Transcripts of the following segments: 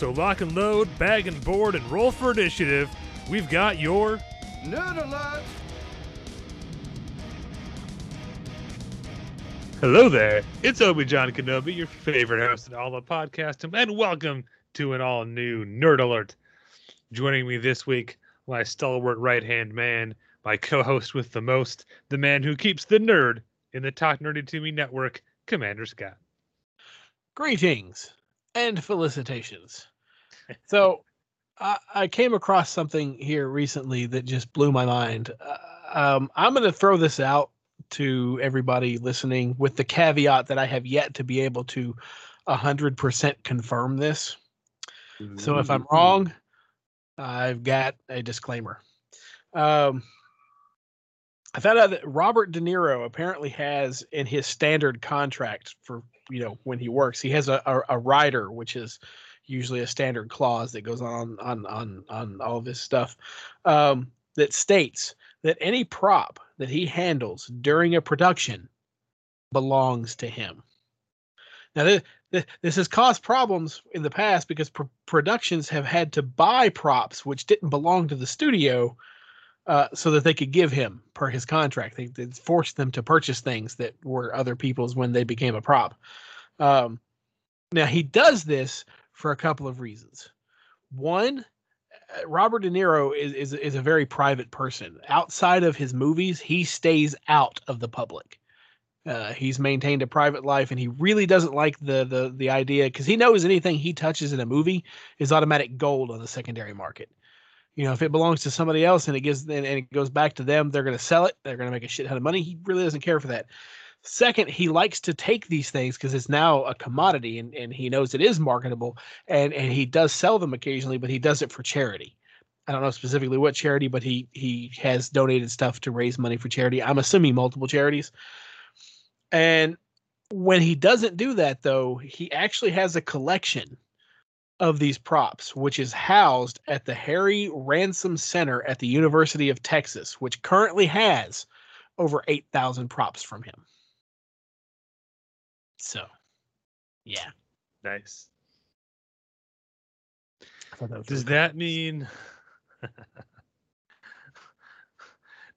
So lock and load, bag and board, and roll for initiative. We've got your Nerd alert! Hello there. It's Obi John Kenobi, your favorite host in all the podcast, and welcome to an all new Nerd Alert. Joining me this week, my stalwart right hand man, my co host with the most, the man who keeps the nerd in the Talk Nerdy to Me network, Commander Scott. Greetings and felicitations. So, I, I came across something here recently that just blew my mind. Uh, um, I'm going to throw this out to everybody listening with the caveat that I have yet to be able to 100% confirm this. So, if I'm wrong, I've got a disclaimer. Um, I found out that Robert De Niro apparently has in his standard contract for you know when he works, he has a, a, a rider, which is usually a standard clause that goes on on on on all of his stuff, um, that states that any prop that he handles during a production belongs to him. Now, this, this has caused problems in the past because pr- productions have had to buy props which didn't belong to the studio uh, so that they could give him per his contract. They, they forced them to purchase things that were other people's when they became a prop. Um, now he does this for a couple of reasons. One, uh, Robert De Niro is, is is a very private person. Outside of his movies, he stays out of the public. Uh, he's maintained a private life, and he really doesn't like the the the idea because he knows anything he touches in a movie is automatic gold on the secondary market you know, if it belongs to somebody else and it gives and, and it goes back to them, they're going to sell it. They're going to make a shit ton of money. He really doesn't care for that. Second, he likes to take these things because it's now a commodity and, and he knows it is marketable and, and he does sell them occasionally, but he does it for charity. I don't know specifically what charity, but he he has donated stuff to raise money for charity. I'm assuming multiple charities. And when he doesn't do that though, he actually has a collection of these props, which is housed at the Harry Ransom Center at the University of Texas, which currently has over 8,000 props from him. So, yeah. Nice. That Does really that mean.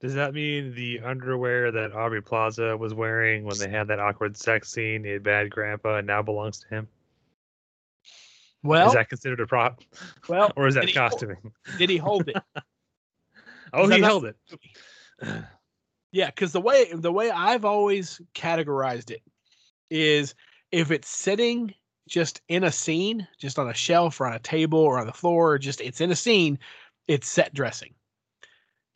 Does that mean the underwear that Aubrey Plaza was wearing when they had that awkward sex scene in Bad Grandpa now belongs to him? well. is that considered a prop? well, Or is that did he hold- costuming? Did he hold it? Oh, Is that he not- held it. Yeah, because the way the way I've always categorized it is if it's sitting just in a scene, just on a shelf or on a table or on the floor, or just it's in a scene, it's set dressing.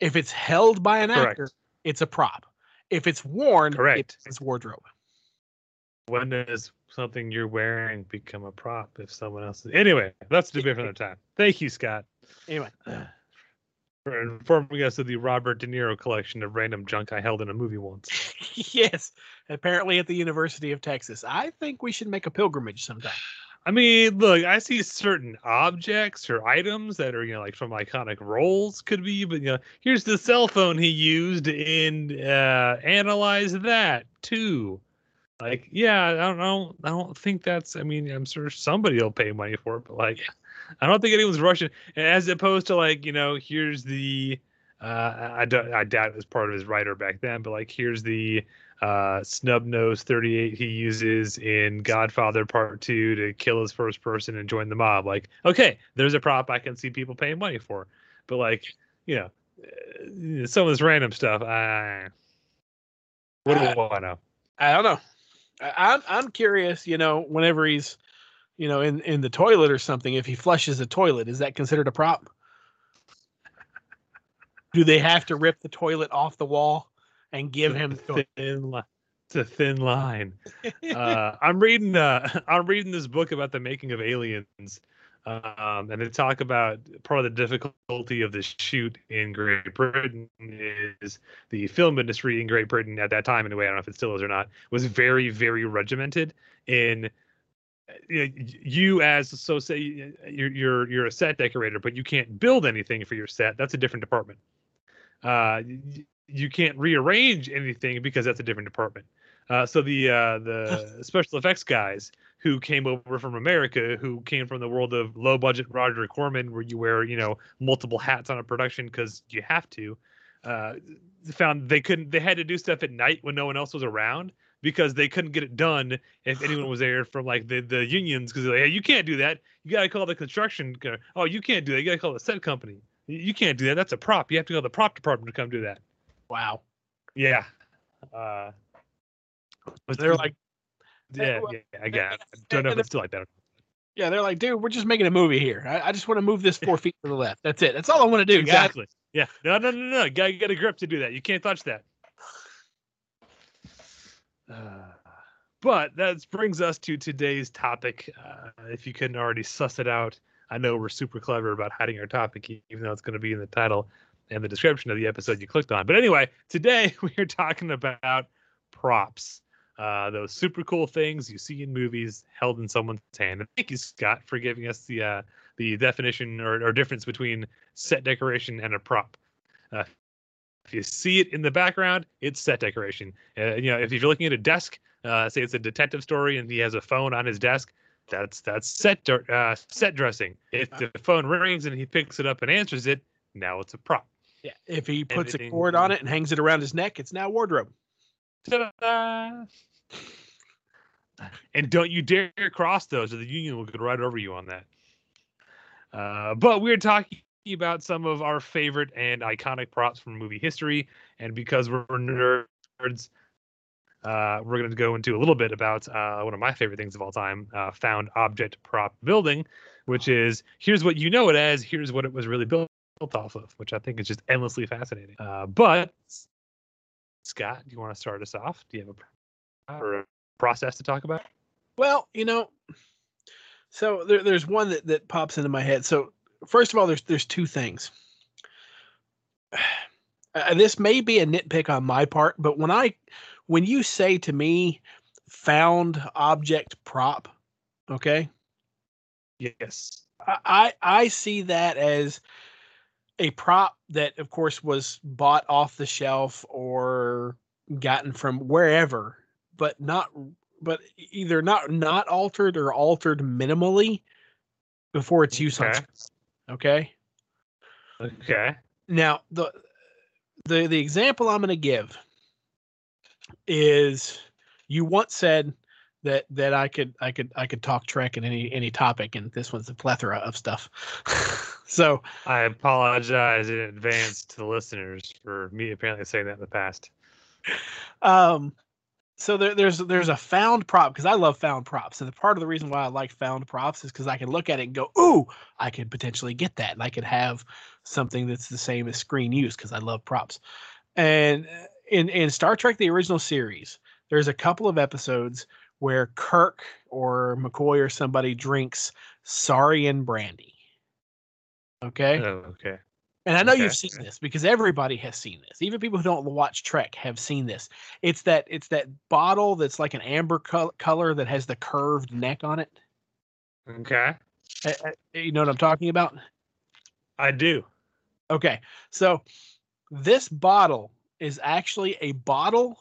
If it's held by an Correct. actor, it's a prop. If it's worn, Correct. it's wardrobe. When does something you're wearing become a prop if someone else is? Anyway, that's a debate for another time. Thank you, Scott, Anyway, for informing us of the Robert De Niro collection of random junk I held in a movie once. yes, apparently at the University of Texas. I think we should make a pilgrimage sometime. I mean, look, I see certain objects or items that are, you know, like from iconic roles could be, but you know, here's the cell phone he used in uh analyze that too. Like, yeah, I don't know. I don't think that's I mean, I'm sure somebody will pay money for it, but like I don't think anyone's rushing as opposed to like, you know, here's the uh I, don't- I doubt it was part of his writer back then, but like here's the uh, snub nose 38 he uses in Godfather Part 2 to kill his first person and join the mob. Like, okay, there's a prop I can see people paying money for. But, like, you know, uh, some of this random stuff, I. What do I know? I don't know. I, I'm I'm curious. You know, whenever he's, you know, in in the toilet or something, if he flushes the toilet, is that considered a prop? Do they have to rip the toilet off the wall and give him? the- thin li- It's a thin line. uh, I'm reading uh, I'm reading this book about the making of Aliens, um, and they talk about part of the difficulty of the shoot in Great Britain is the film industry in Great Britain at that time anyway. I don't know if it still is or not. Was very very regimented in. You, know, you as so say you're you're you're a set decorator, but you can't build anything for your set. That's a different department. Uh, y- you can't rearrange anything because that's a different department. Uh, so the uh, the special effects guys who came over from America, who came from the world of low budget Roger Corman, where you wear you know multiple hats on a production because you have to, uh, found they couldn't. They had to do stuff at night when no one else was around because they couldn't get it done if anyone was there from like the the unions because like, hey, you can't do that. You gotta call the construction. co- Oh, you can't do that. You gotta call the set company. You can't do that. That's a prop. You have to call the prop department to come do that. Wow. Yeah. Uh, but They're like, yeah, yeah, I it. I don't know if it's still like that. yeah, they're like, dude, we're just making a movie here. I, I just want to move this four feet to the left. That's it. That's all I want to do. guys. Exactly. Yeah. No, no, no, no. You gotta get a grip to do that. You can't touch that. Uh, but that brings us to today's topic. Uh, if you couldn't already suss it out, I know we're super clever about hiding our topic, even though it's going to be in the title and the description of the episode you clicked on. But anyway, today we are talking about props. Uh, those super cool things you see in movies held in someone's hand. And thank you, Scott, for giving us the uh, the definition or, or difference between set decoration and a prop. Uh, if you see it in the background, it's set decoration. Uh, you know, if you're looking at a desk, uh, say it's a detective story and he has a phone on his desk, that's that's set uh, set dressing. If the phone rings and he picks it up and answers it, now it's a prop. Yeah. If he puts a cord on it and hangs it around his neck, it's now wardrobe. Ta-da! And don't you dare cross those, or the union will go right over you on that. Uh, but we're talking about some of our favorite and iconic props from movie history, and because we're nerds, uh, we're going to go into a little bit about uh, one of my favorite things of all time, uh, found object prop building, which is here's what you know it as, here's what it was really built off of, which I think is just endlessly fascinating. Uh, but Scott, do you want to start us off? Do you have a, or a process to talk about? Well, you know, so there, there's one that, that pops into my head. So first of all, there's there's two things. Uh, this may be a nitpick on my part, but when I when you say to me found object prop, okay, Yes. I I see that as a prop that, of course, was bought off the shelf or gotten from wherever, but not, but either not not altered or altered minimally before its use on. Okay. screen, Okay. Okay. Now the the the example I'm going to give is you once said that that I could I could I could talk Trek in any any topic, and this one's a plethora of stuff. so I apologize in advance to the listeners for me apparently saying that in the past. um so there, there's there's a found prop because I love found props, and the part of the reason why I like found props is because I can look at it and go, "Ooh, I could potentially get that," and I could have something that's the same as screen use because I love props. And in in Star Trek: The Original Series, there's a couple of episodes where Kirk or McCoy or somebody drinks Saurian brandy. Okay. Oh, okay. And I know Okay. you've seen this because everybody has seen this. Even people who don't watch Trek have seen this. It's that it's that bottle that's like an amber col- color that has the curved neck on it. Okay. Uh, uh, You know what I'm talking about? I do. Okay. So this bottle is actually a bottle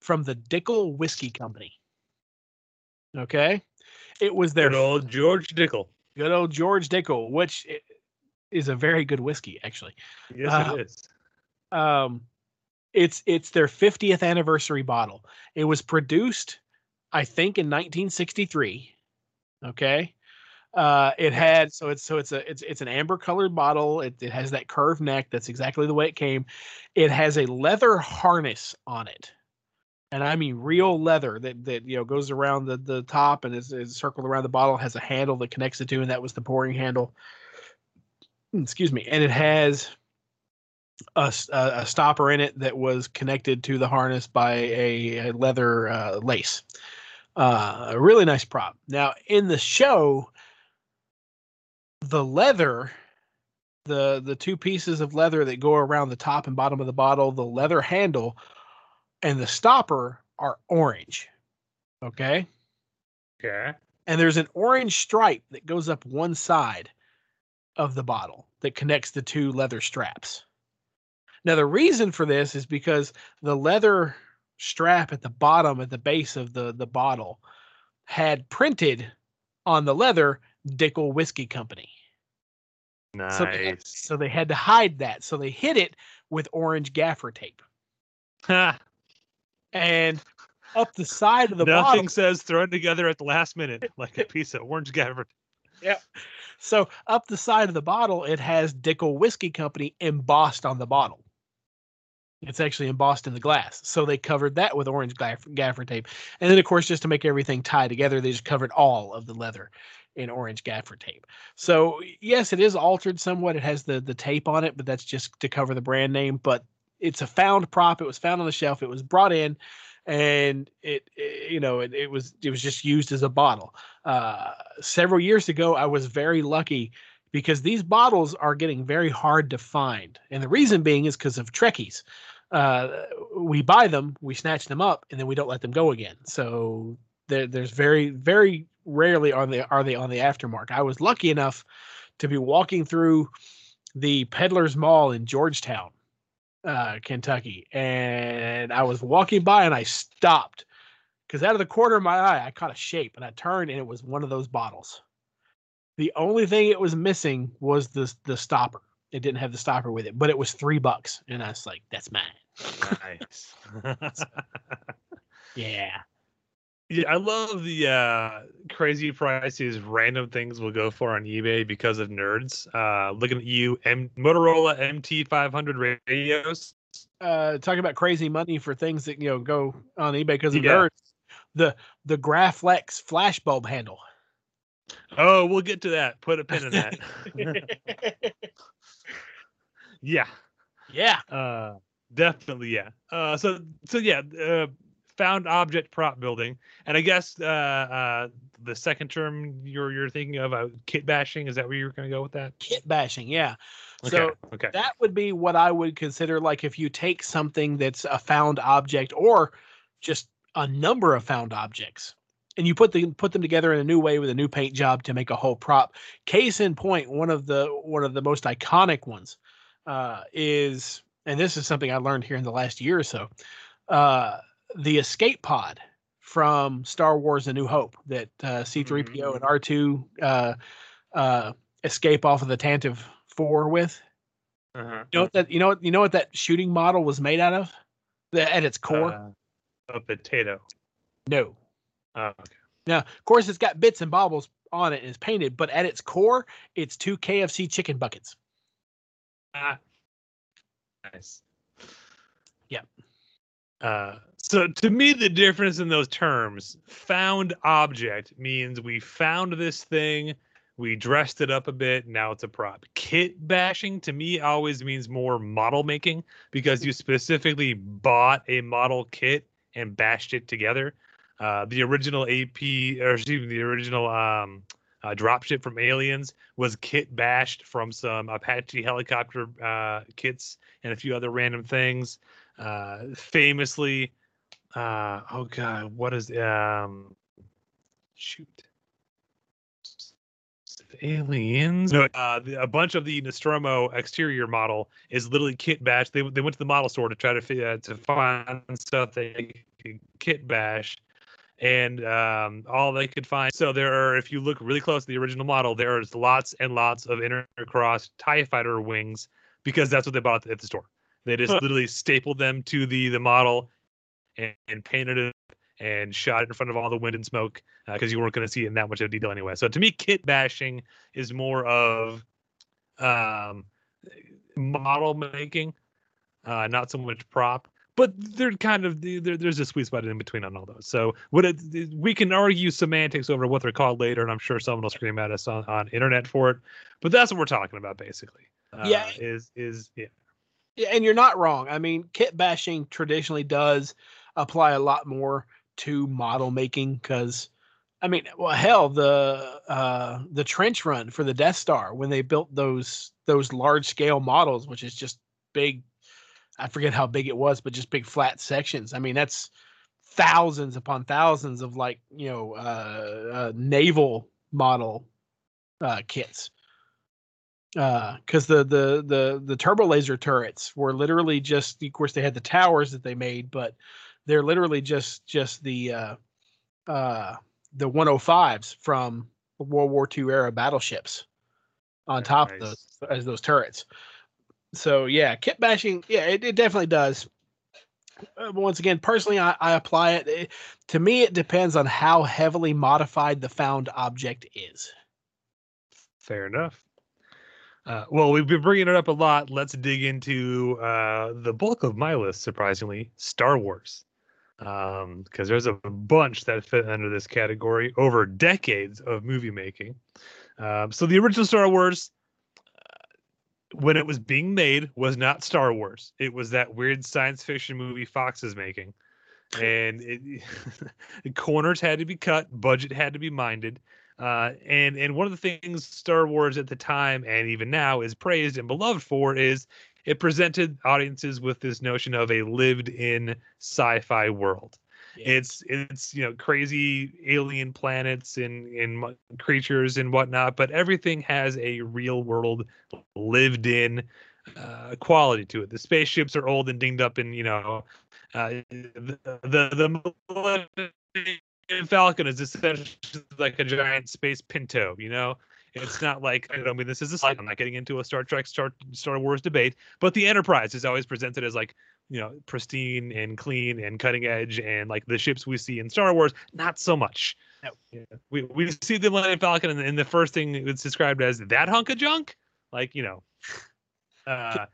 from the Dickel Whiskey Company. Okay. It was their Good old George Dickel. good old George Dickel, which is a very good whiskey, actually. Yes, Uh, it is. um It's it's their 50th anniversary bottle. It was produced, I think, in 1963. Okay. Uh, it had so it's so it's a it's it's an amber colored bottle. It, it has that curved neck. That's exactly the way it came. It has a leather harness on it, and I mean real leather that that you know goes around the the top and is, is circled around the bottle. Has a handle that connects the two, and that was the pouring handle. Excuse me, and it has a, a, stopper in it that was connected to the harness by a, a leather uh, lace. Uh, a really nice prop. Now in the show, the leather, the the two pieces of leather that go around the top and bottom of the bottle, the leather handle, and the stopper are orange. Okay, Okay. and there's an orange stripe that goes up one side of the bottle that connects the two leather straps. Now, the reason for this is because the leather strap at the bottom, at the base of the, the bottle, had printed on the leather Dickel Whiskey Company. Nice. So they, had, so they had to hide that. So they hid it with orange gaffer tape. And up the side of the Nothing bottle, says thrown together at the last minute like a piece of orange gaffer. Yeah. So up the side of the bottle, it has Dickel Whiskey Company embossed on the bottle. It's actually embossed in the glass. So they covered that with orange gaffer, gaffer tape. And then, of course, just to make everything tie together, they just covered all of the leather in orange gaffer tape. So, yes, it is altered somewhat. It has the, the tape on it, but that's just to cover the brand name. But it's a found prop. It was found on the shelf. It was brought in and it, it- you know it, it was it was just used as a bottle uh several years ago i was very lucky because these bottles are getting very hard to find and the reason being is because of trekkies uh we buy them we snatch them up and then we don't let them go again so there, there's very very rarely are they are they on the aftermarket i was lucky enough to be walking through the peddlers mall in georgetown uh, Kentucky, and I was walking by and I stopped because out of the corner of my eye I caught a shape and I turned and it was one of those bottles. The only thing it was missing was the the stopper. It didn't have the stopper with it, but it was three bucks, and I was like, "That's mine." Nice. Yeah, yeah, I love the uh, crazy prices random things will go for on eBay because of nerds. Uh, looking at you, M- Motorola MT500 radios. uh, talking about crazy money for things that you know go on eBay because of Yeah. nerds. The the Graflex flash bulb handle. Oh, we'll get to that. Put a pin in that. yeah. yeah, Uh, definitely, yeah. Uh, so, so yeah, uh, found object prop building, and I guess uh, uh, the second term you're you're thinking of uh, kit bashing. Is that where you're going to go with that? kit bashing. Yeah. Okay. So okay. that would be what I would consider like if you take something that's a found object or just a number of found objects and you put them put them together in a new way with a new paint job to make a whole prop. Case in point, one of the one of the most iconic ones uh, is, and this is something I learned here in the last year or so, uh, the escape pod from Star Wars: A New Hope that uh, C-3PO and R2 uh, uh, escape off of the Tantive Four with. Uh-huh. You know what that you know what you know what that shooting model was made out of? The, at its core? Uh, a potato. no. Oh, okay. Now, of course, it's got bits and bobbles on it and it's painted, but at its core, it's two KFC chicken buckets. Ah, nice. Yep. Uh, so to me, the difference in those terms, found object means we found this thing, we dressed it up a bit, now it's a prop. Kit bashing to me always means more model making because you specifically bought a model kit and bashed it together. Uh, the original AP, or me, the original um, uh, dropship from Aliens was kit bashed from some Apache helicopter uh, kits and a few other random things. Uh, famously, uh, oh god, what is um, shoot, Aliens? No, uh, the, a bunch of the Nostromo exterior model is literally kit bashed. They they went to the model store to try to uh, to find stuff they could kit bash and um, all they could find. So there are, if you look really close at the original model, there's lots and lots of intercross Tie Fighter wings because that's what they bought at the store. They just literally stapled them to the the model and, and painted it and shot it in front of all the wind and smoke because you weren't going to see it in that much of detail anyway. So to me, kit bashing is more of um, model making, uh, not so much prop. But they're kind of there, there's a sweet spot in between on all those. So what it, we can argue semantics over what they're called later, and I'm sure someone will scream at us on, on internet for it. But that's what we're talking about basically. Uh, Yeah. is is yeah. Yeah, and you're not wrong. I mean, kit bashing traditionally does apply a lot more to model making because, I mean, well, hell, the uh, the trench run for the Death Star when they built those those large scale models, which is just big. I forget how big it was, but just big flat sections. I mean, that's thousands upon thousands of like you know uh, uh, naval model uh, kits because the the the the turbo laser turrets were literally just of course they had the towers that they made but they're literally just just the uh uh the 105s from world war ii era battleships on top of those as those turrets so yeah kit bashing yeah it, it definitely does uh, once again personally I, I apply it. it to me it depends on how heavily modified the found object is Fair enough. Uh, well, we've been bringing it up a lot. Let's dig into uh, the bulk of my list, surprisingly, Star Wars. Because there's a bunch that fit under this category over decades of movie making. Um, so the original Star Wars, uh, when it was being made, was not Star Wars. It was that weird science fiction movie Fox is making. And it, corners had to be cut, budget had to be minded. Uh, and and one of the things Star Wars at the time and even now is praised and beloved for is it presented audiences with this notion of a lived-in sci-fi world. It's it's you know crazy alien planets and and creatures and whatnot, but everything has a real world lived-in uh, quality to it. The spaceships are old and dinged up, and you know uh, the the, the Falcon is essentially like a giant space pinto. You know, it's not like I don't mean this is a slide. I'm not getting into a Star Trek Star Star Wars debate, but the Enterprise is always presented as like you know pristine and clean and cutting edge, and like the ships we see in Star Wars, not so much. No. Yeah. We we see the Millennium Falcon, and, and the first thing it's described as that hunk of junk, like you know. Uh,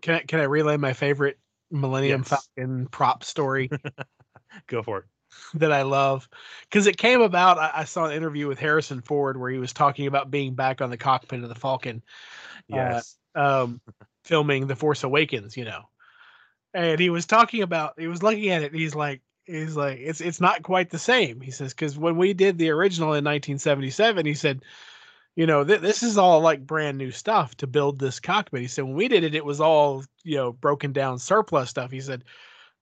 Can I, can I relay my favorite Millennium Yes. Falcon prop story go for it. that I love? Because it came about. I, I saw an interview with Harrison Ford where he was talking about being back on the cockpit of the Falcon, Uh, Yes. um, filming The Force Awakens. You know, and he was talking about. He was looking at it. And he's like, he's like, it's it's not quite the same. He says because when we did the original in 1977, he said. You know, th- this is all like brand new stuff to build this cockpit. He said, when we did it, it was all, you know, broken down surplus stuff. He said,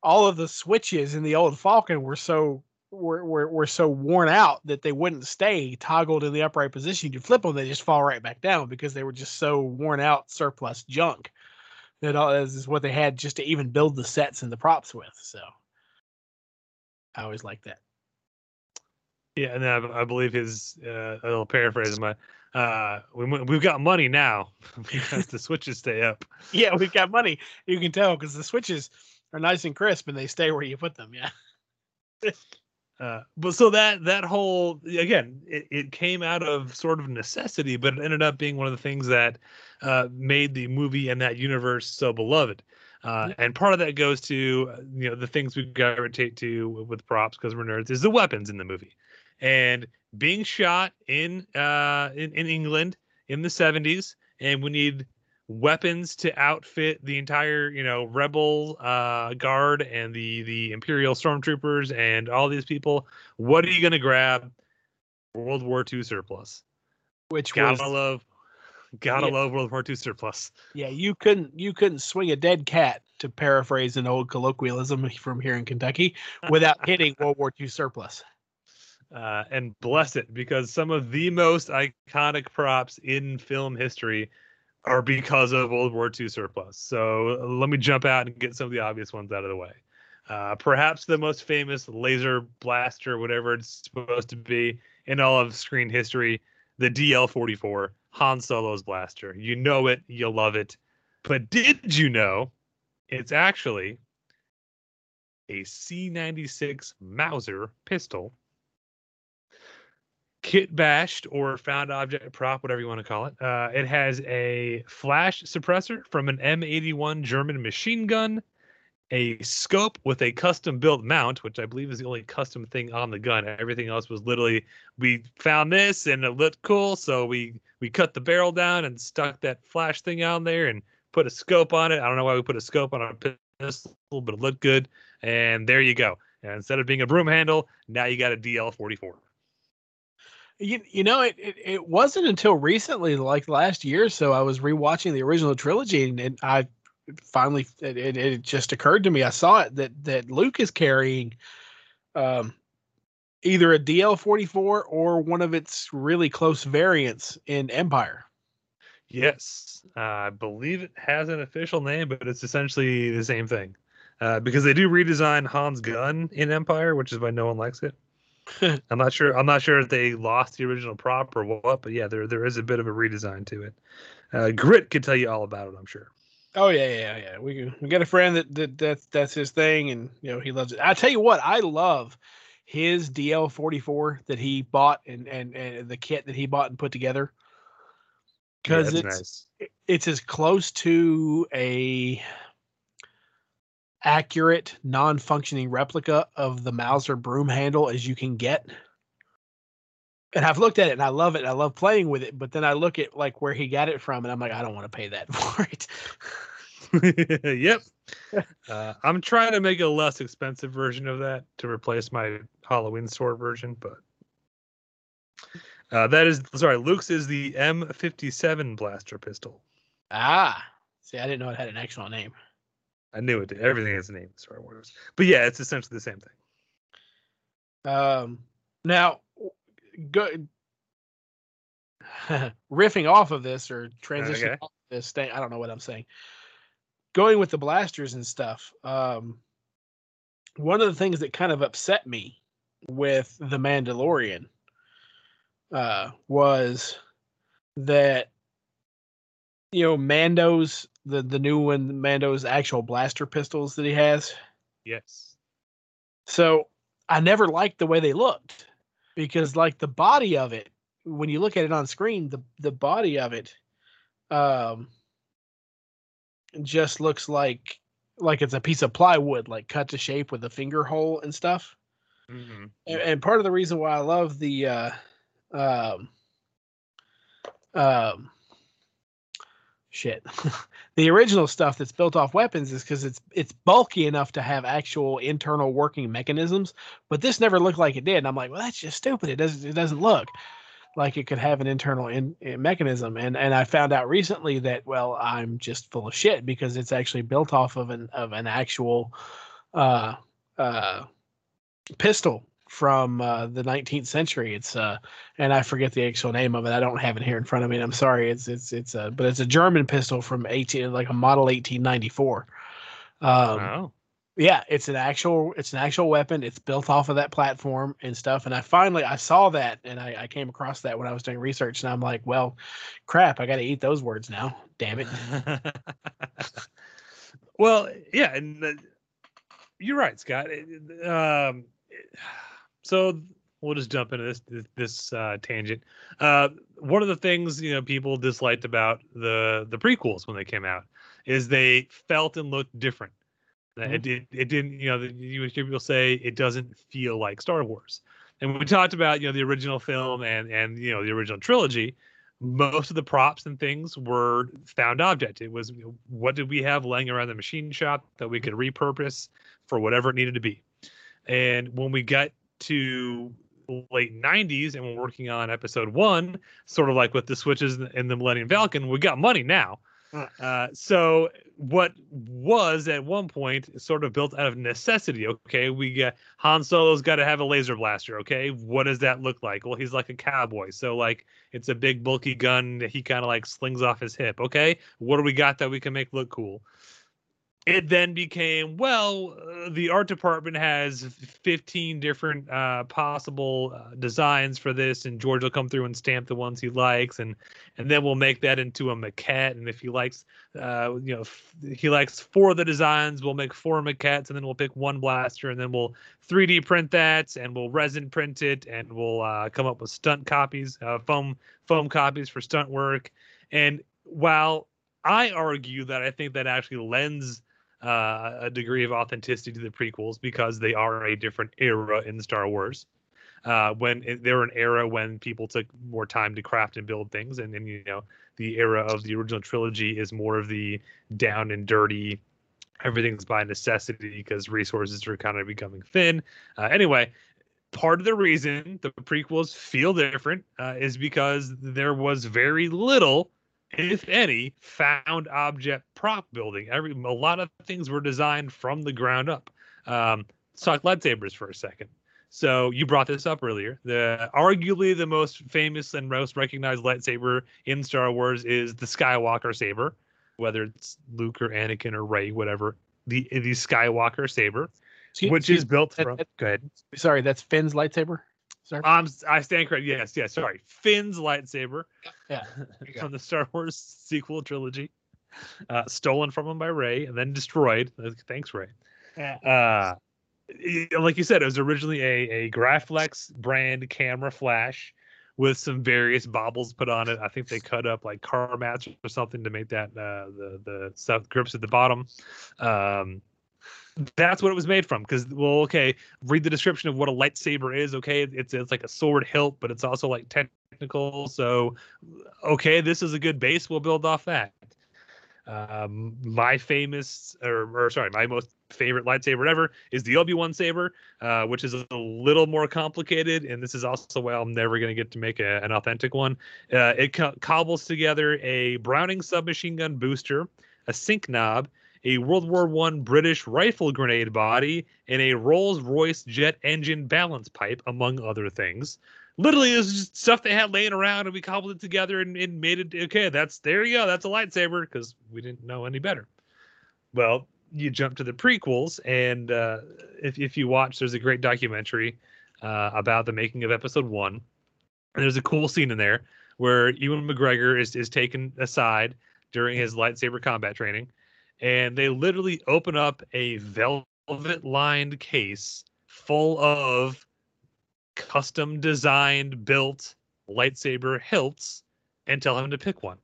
all of the switches in the old Falcon were so were, were, were so worn out that they wouldn't stay toggled in the upright position. You flip them, they just fall right back down because they were just so worn out surplus junk. That all this is what they had just to even build the sets and the props with. So I always like that. Yeah, and then I, I believe his uh, a little paraphrase of my uh we, we've got money now because the switches stay up. Yeah, we've got money. You can tell because the switches are nice and crisp and they stay where you put them. Yeah. Uh, but so that that whole again, it, it came out of sort of necessity, but it ended up being one of the things that uh, made the movie and that universe so beloved. Uh, and part of that goes to you know the things we gravitate to rotate to with props because we're nerds is the weapons in the movie, and being shot in uh in, in England in the 70s, and we need weapons to outfit the entire you know rebel uh guard and the the imperial stormtroopers and all these people what are you going to grab world war ii surplus Which gotta was love gotta Yeah. love world war ii surplus yeah, you couldn't you couldn't swing a dead cat to paraphrase an old colloquialism from here in Kentucky without hitting World War II surplus. uh and bless it because some of the most iconic props in film history are because of world war ii surplus so let me jump out and get some of the obvious ones out of the way uh, perhaps the most famous laser blaster, whatever it's supposed to be in all of screen history, the DL44, Han Solo's blaster. You know it, you love it. But did you know It's actually a C96 Mauser pistol, kit bashed or found object prop, whatever you want to call it. Uh, it has a flash suppressor from an M81 German machine gun, a scope with a custom built mount, which I believe is the only custom thing on the gun. Everything else was literally we found this and it looked cool, so we we cut the barrel down and stuck that flash thing on there and put a scope on it. I don't know why we put a scope on a pistol, but it looked good. And there you go. And instead of being a broom handle, now you got a DL44. You, you know, it, it, it wasn't until recently, like last year or so, I was rewatching the original trilogy and, and I finally, it, it, it just occurred to me. I saw it that, that Luke is carrying um, either a DL44 or one of its really close variants in Empire. Yes, uh, I believe it has an official name, but it's essentially the same thing. Uh, because they do redesign Han's gun in Empire, which is why no one likes it. I'm not sure. I'm not sure if they lost the original prop or what, but yeah, there there is a bit of a redesign to it. Uh, Grit could tell you all about it, I'm sure. Oh yeah, yeah, yeah. We we got a friend that, that that's that's his thing, and you know he loves it. I tell you what, I love his DL44 that he bought and and and the kit that he bought and put together because Yeah, it's that's it's as close to a accurate non-functioning replica of the Mauser broom handle as you can get. And I've looked at it and I love it. I love playing with it, but then I look at like where he got it from and I'm like, I don't want to pay that for it. yep. Uh, I'm trying to make a less expensive version of that to replace my Halloween store version, but uh, that is sorry. Luke's is the M57 blaster pistol. Ah, see, I didn't know it had an actual name. I knew it. Did. Everything has a name in Star Wars, but yeah, it's essentially the same thing. Um, now, go riffing off of this or transitioning Okay. off this thing. I don't know what I'm saying. Going with the blasters and stuff. Um, one of the things that kind of upset me with the Mandalorian uh, was that you know Mando's the the new one Mando's actual blaster pistols that he has. Yes. So I never liked the way they looked because like the body of it, when you look at it on screen, the the body of it um just looks like like it's a piece of plywood like cut to shape with a finger hole and stuff. Mhm. And, and part of the reason why I love the uh um um shit. The original stuff that's built off weapons is because it's it's bulky enough to have actual internal working mechanisms but this never looked like it did and i'm like well that's just stupid. It doesn't it doesn't look like it could have an internal in, in mechanism and and i found out recently that well i'm just full of shit because it's actually built off of an of an actual uh uh pistol from uh, the 19th century. It's uh, and I forget the actual name of it. I don't have it here in front of me. And I'm sorry. It's it's it's a but it's a German pistol from 18 like a model 1894. Um, oh. yeah, it's an actual it's an actual weapon. It's built off of that platform and stuff. And I finally I saw that and I, I came across that when I was doing research and I'm like, well, crap, I got to eat those words now. Damn it. well, yeah, and uh, you're right, Scott. It- um, it- so we'll just jump into this this, this uh, tangent. Uh, one of the things you know people disliked about the the prequels when they came out is they felt and looked different. That It did. It didn't. You know, the- you would hear people say it doesn't feel like Star Wars. And when we talked about you know the original film and and you know the original trilogy, most of the props and things were found object. It was you know, what did we have laying around the machine shop that we could repurpose for whatever it needed to be. And when we got to late 90s and we're working on episode one, sort of like with the switches in the Millennium Falcon, we got money now. Uh, so what was at one point sort of built out of necessity. Okay, we got Han Solo's got to have a laser blaster. Okay, what does that look like? Well, he's like a cowboy, so like it's a big bulky gun that he kind of like slings off his hip. Okay, what do we got that we can make look cool? It then became well uh, the art department has 15 different uh, possible uh, designs for this and george will come through and stamp the ones he likes and and then we'll make that into a maquette and if he likes uh, you know f- he likes four of the designs we'll make four maquettes and then we'll pick one blaster and then we'll 3d print that and we'll resin print it and we'll uh, come up with stunt copies uh, foam foam copies for stunt work. And while I argue that I think that actually lends uh, a degree of authenticity to the prequels because they are a different era in Star Wars. Uh, when it, they were an era when people took more time to craft and build things, and then you know the era of the original trilogy is more of the down and dirty, everything's by necessity because resources are kind of becoming thin. Uh, anyway, part of the reason the prequels feel different uh, is because there was very little if any, found object prop building. Every a lot of things were designed from the ground up. Um, let's talk lightsabers for a second. So you brought this up earlier. The arguably the most famous and most recognized lightsaber in Star Wars is the Skywalker saber, whether it's Luke or Anakin or Rey, whatever. The the Skywalker saber, Excuse- which excuse- is built that- from. that- Go ahead. Sorry, that's Finn's lightsaber. Sorry. Um, I stand correct. Yes, yes. Sorry, Finn's lightsaber. Yeah, there you go. from the Star Wars sequel trilogy, uh, stolen from him by Rey and then destroyed. Thanks, Rey. Yeah. Uh, like you said, it was originally a a Graflex brand camera flash with some various baubles put on it. I think they cut up like car mats or something to make that uh, the the stuff grips at the bottom. Um, that's what it was made from. Because well, okay, read the description of what a lightsaber is. Okay, it's it's like a sword hilt, but it's also like technical. So, okay, this is a good base. We'll build off that. Um, my famous, or, or sorry, my most favorite lightsaber ever is the Obi Wan saber, uh, which is a little more complicated, and this is also why I'm never going to get to make a, an authentic one. Uh, it co- cobbles together a Browning submachine gun booster, a sync knob, a World War One British rifle grenade body, and a Rolls Royce jet engine balance pipe, among other things. Literally, it was just stuff they had laying around, and we cobbled it together and, and made it okay. That's there you go. That's a lightsaber because we didn't know any better. Well, you jump to the prequels, and uh, if if you watch, there's a great documentary uh, about the making of Episode One, and there's a cool scene in there where Ewan McGregor is is taken aside during his lightsaber combat training, and they literally open up a velvet lined case full of custom designed built lightsaber hilts and tell him to pick one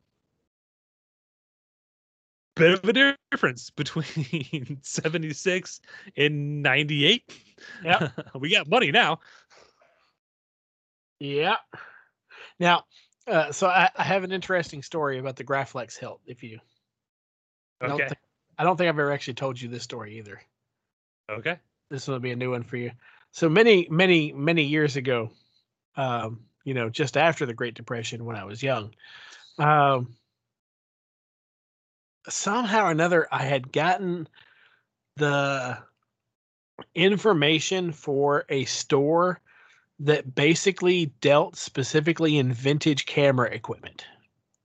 bit of a difference between 76 and 98 Yeah. we got money now Yeah. Now, uh, so I, I have an interesting story about the Graflex hilt. If you, I don't, okay think, I don't think I've ever actually told you this story either. okay This will be a new one for you. So many, many, many years ago, um, you know, just after the Great Depression, when I was young, um, somehow or another, I had gotten the information for a store that basically dealt specifically in vintage camera equipment.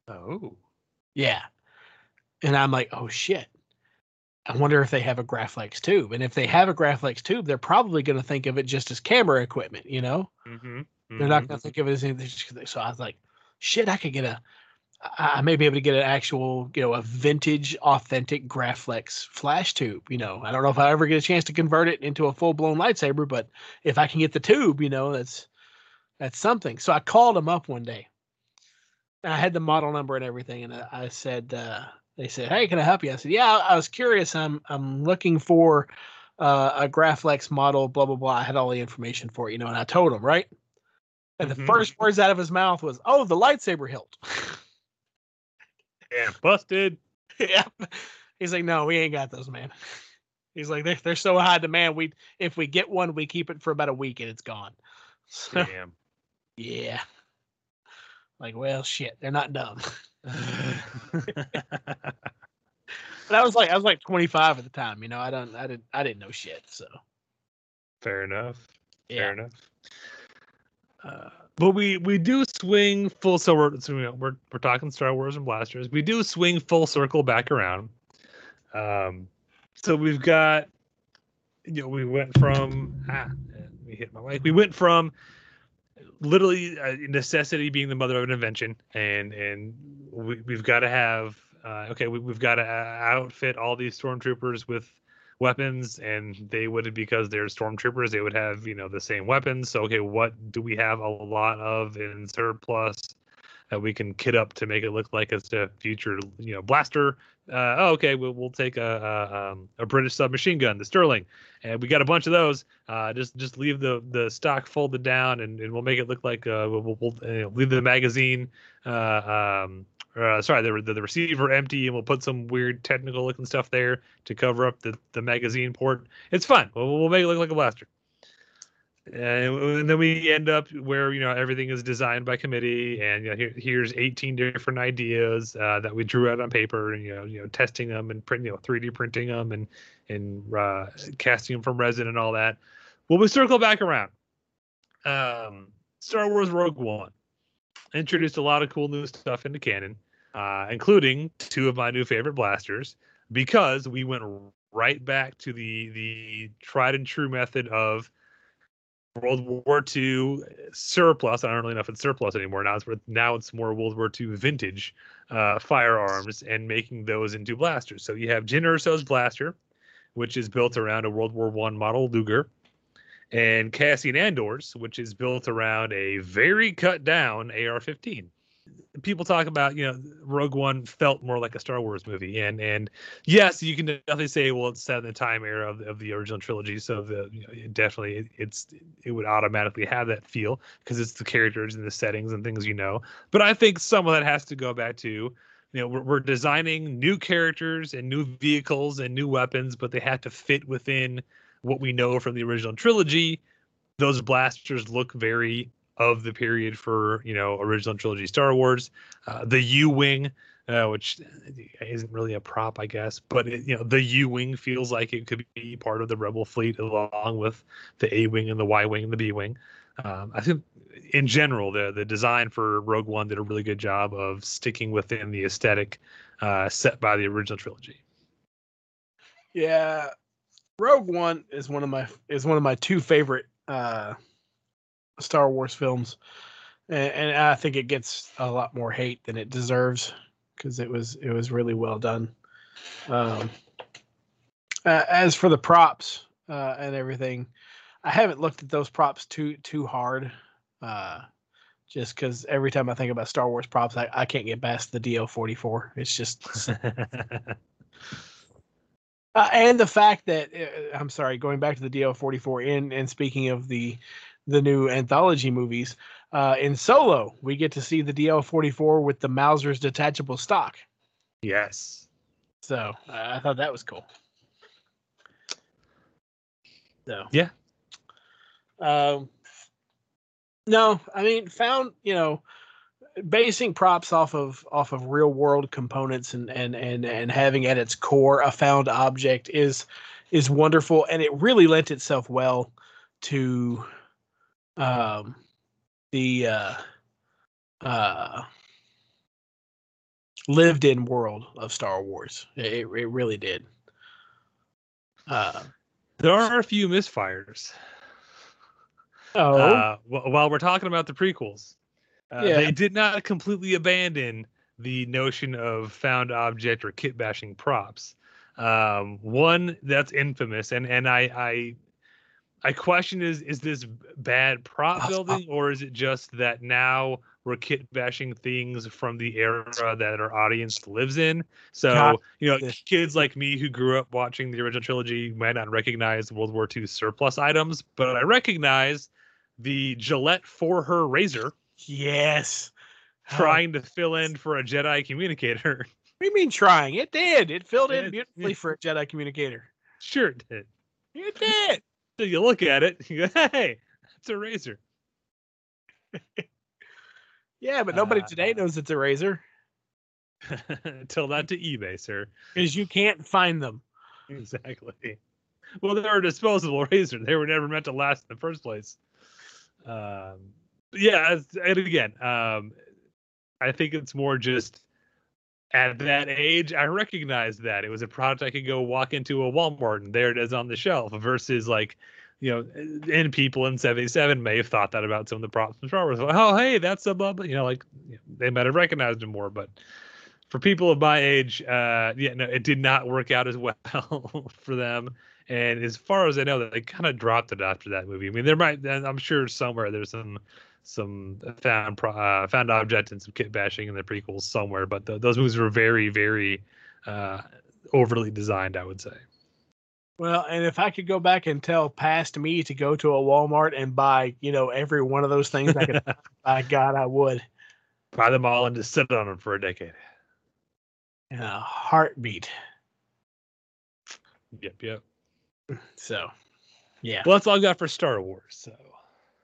oh Yeah. And I'm like, oh shit. I wonder if they have a Graflex tube. And if they have a Graflex tube, they're probably going to think of it just as camera equipment, you know? mm-hmm. They're not going to think of it as anything. So I was like, shit, I could get a, I may be able to get an actual, you know, a vintage, authentic Graflex flash tube. You know, I don't know if I ever get a chance to convert it into a full blown lightsaber, but if I can get the tube, you know, that's that's something. So I called them up one day. And I had the model number and everything, and I, I said, uh, they said, "Hey, can I help you?" I said, "Yeah, I was curious. I'm I'm looking for uh, a Graflex model. Blah blah blah. I had all the information for it, you know." And I told him right, and the first words out of his mouth was, "Oh, the lightsaber hilt." yeah busted yeah. He's like, "No, we ain't got those, man." He's like, "They're they're so high demand. We if we get one, we keep it for about a week and it's gone." So, damn yeah. Like, well, shit, they're not dumb. But I was like, I was like 25 at the time, you know. I don't, I didn't, I didn't know shit. So fair enough yeah, fair enough uh, but we we do swing full so we're so, we're we're talking Star Wars and blasters. We do swing full circle back around. Um, so we've got, you know, we went from ah, me hit my mic. We went from literally uh, necessity being the mother of an invention, and and we, we've got to have uh, okay, we, we've got to outfit all these stormtroopers with weapons and they would because they're stormtroopers they would have you know the same weapons. So okay what do we have a lot of in surplus that we can kit up to make it look like it's a future you know blaster uh, oh, okay we'll, we'll take a, a, um, a british submachine gun the sterling and we got a bunch of those uh, just just leave the the stock folded down and, and we'll make it look like uh, we'll, we'll uh, leave the magazine uh, um, uh, sorry, the, the, the receiver empty, and we'll put some weird technical looking stuff there to cover up the, the magazine port. It's fun. We'll, we'll make it look like a blaster. And, then we end up where you know everything is designed by committee, and you know, here, here's 18 different ideas uh, that we drew out on paper, and you know, you know, testing them and print, you know, 3D printing them and and uh, casting them from resin and all that. Well, we circle back around. Um, Star Wars Rogue One introduced a lot of cool new stuff into canon uh, including two of my new favorite blasters, because we went right back to the the tried and true method of World War II surplus. I don't really know if it's surplus anymore. Now it's now it's more World War II vintage uh, firearms and making those into blasters. So you have Jyn Erso's blaster, which is built around a World War One model Luger, and Cassian Andor's, which is built around a very cut down AR-15 people talk about you know Rogue One felt more like a Star Wars movie, and and yes, you can definitely say well it's set in the time era of, of the original trilogy, so the you know, it definitely it's it would automatically have that feel because it's the characters and the settings and things you know. But I think some of that has to go back to you know we're, we're designing new characters and new vehicles and new weapons, but they have to fit within what we know from the original trilogy. Those blasters look very of the period for you know original trilogy Star Wars. Uh, the U wing, uh, which isn't really a prop, I guess, but it, you know the U wing feels like it could be part of the Rebel fleet along with the A wing and the Y wing and the B wing. Um, I think in general the the design for Rogue One did a really good job of sticking within the aesthetic uh, set by the original trilogy. Yeah, Rogue One is one of my is one of my two favorite uh, Star Wars films, and, and I think it gets a lot more hate than it deserves because it was it was really well done. Um, uh, as for the props uh, and everything, I haven't looked at those props too too hard. Uh, just because every time I think about Star Wars props, I, I can't get past the DL44. It's just. uh, and the fact that uh, I'm sorry, going back to the DL44 In and speaking of the the new anthology movies. Uh, in Solo, we get to see the DL44 with the Mauser's detachable stock. Yes. So uh, I thought that was cool. So yeah. Um. No, I mean, found you know, basing props off of off of real world components and and and and having at its core a found object is is wonderful, and it really lent itself well to um, the uh, uh, lived in world of Star Wars. It, it really did. Uh, there are a few misfires. Oh, uh, while we're talking about the prequels, uh, Yeah. they did not completely abandon the notion of found object or kit bashing props. Um, one that's infamous, and and I I I question is is this bad prop building or is it just that now we're kit bashing things from the era that our audience lives in? So God, you know, kids like me who grew up watching the original trilogy might not recognize World War II surplus items, but I recognize the Gillette for her razor yes. Oh, trying to fill in for a Jedi communicator. What do you mean trying? It did. It filled Yeah, in beautifully yeah. for a Jedi communicator. sure it did. It did. So you look at it, you go, hey, it's a razor. Yeah, but nobody Uh, today knows it's a razor Tell that to eBay, sir. because you can't find them. Exactly. Well, they're a disposable razor. They were never meant to last in the first place. Um, yeah, and again, um, I think it's more just at that age, I recognized that it was a product I could go walk into a Walmart and there it is on the shelf. Versus like, you know, and people in '77 may have thought that about some of the props and Wars. Like, oh, hey, that's a bub. You know, like they might have recognized him more, but for people of my age, uh, yeah, no, it did not work out as well for them. And as far as I know, they kind of dropped it after that movie. I mean, there might, I'm sure somewhere there's some some found uh, found object and some kit bashing in the prequels somewhere, but th- those movies were very, very uh, overly designed, I would say. Well, and if I could go back and tell past me to go to a Walmart and buy, you know, every one of those things, I could, by God, I would. Buy them all and just sit on them for a decade. In a heartbeat. Yep, yep. So, yeah. Well, that's all I got for Star Wars. So.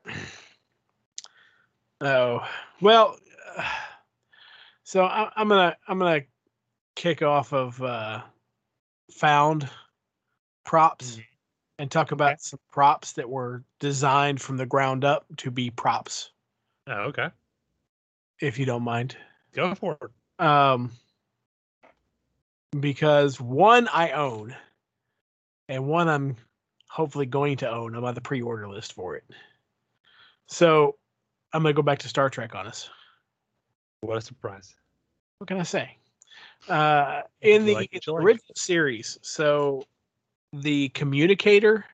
Oh well, so I, I'm gonna I'm gonna kick off of uh, found props and talk about some props that were designed from the ground up to be props, Oh, okay. if you don't mind. Go for it. Um, because one I own, and one I'm hopefully going to own. I'm on the pre-order list for it. So I'm gonna go back to Star Trek on us. What a surprise. What can I say? Uh, in the like you like. original series, so the communicator,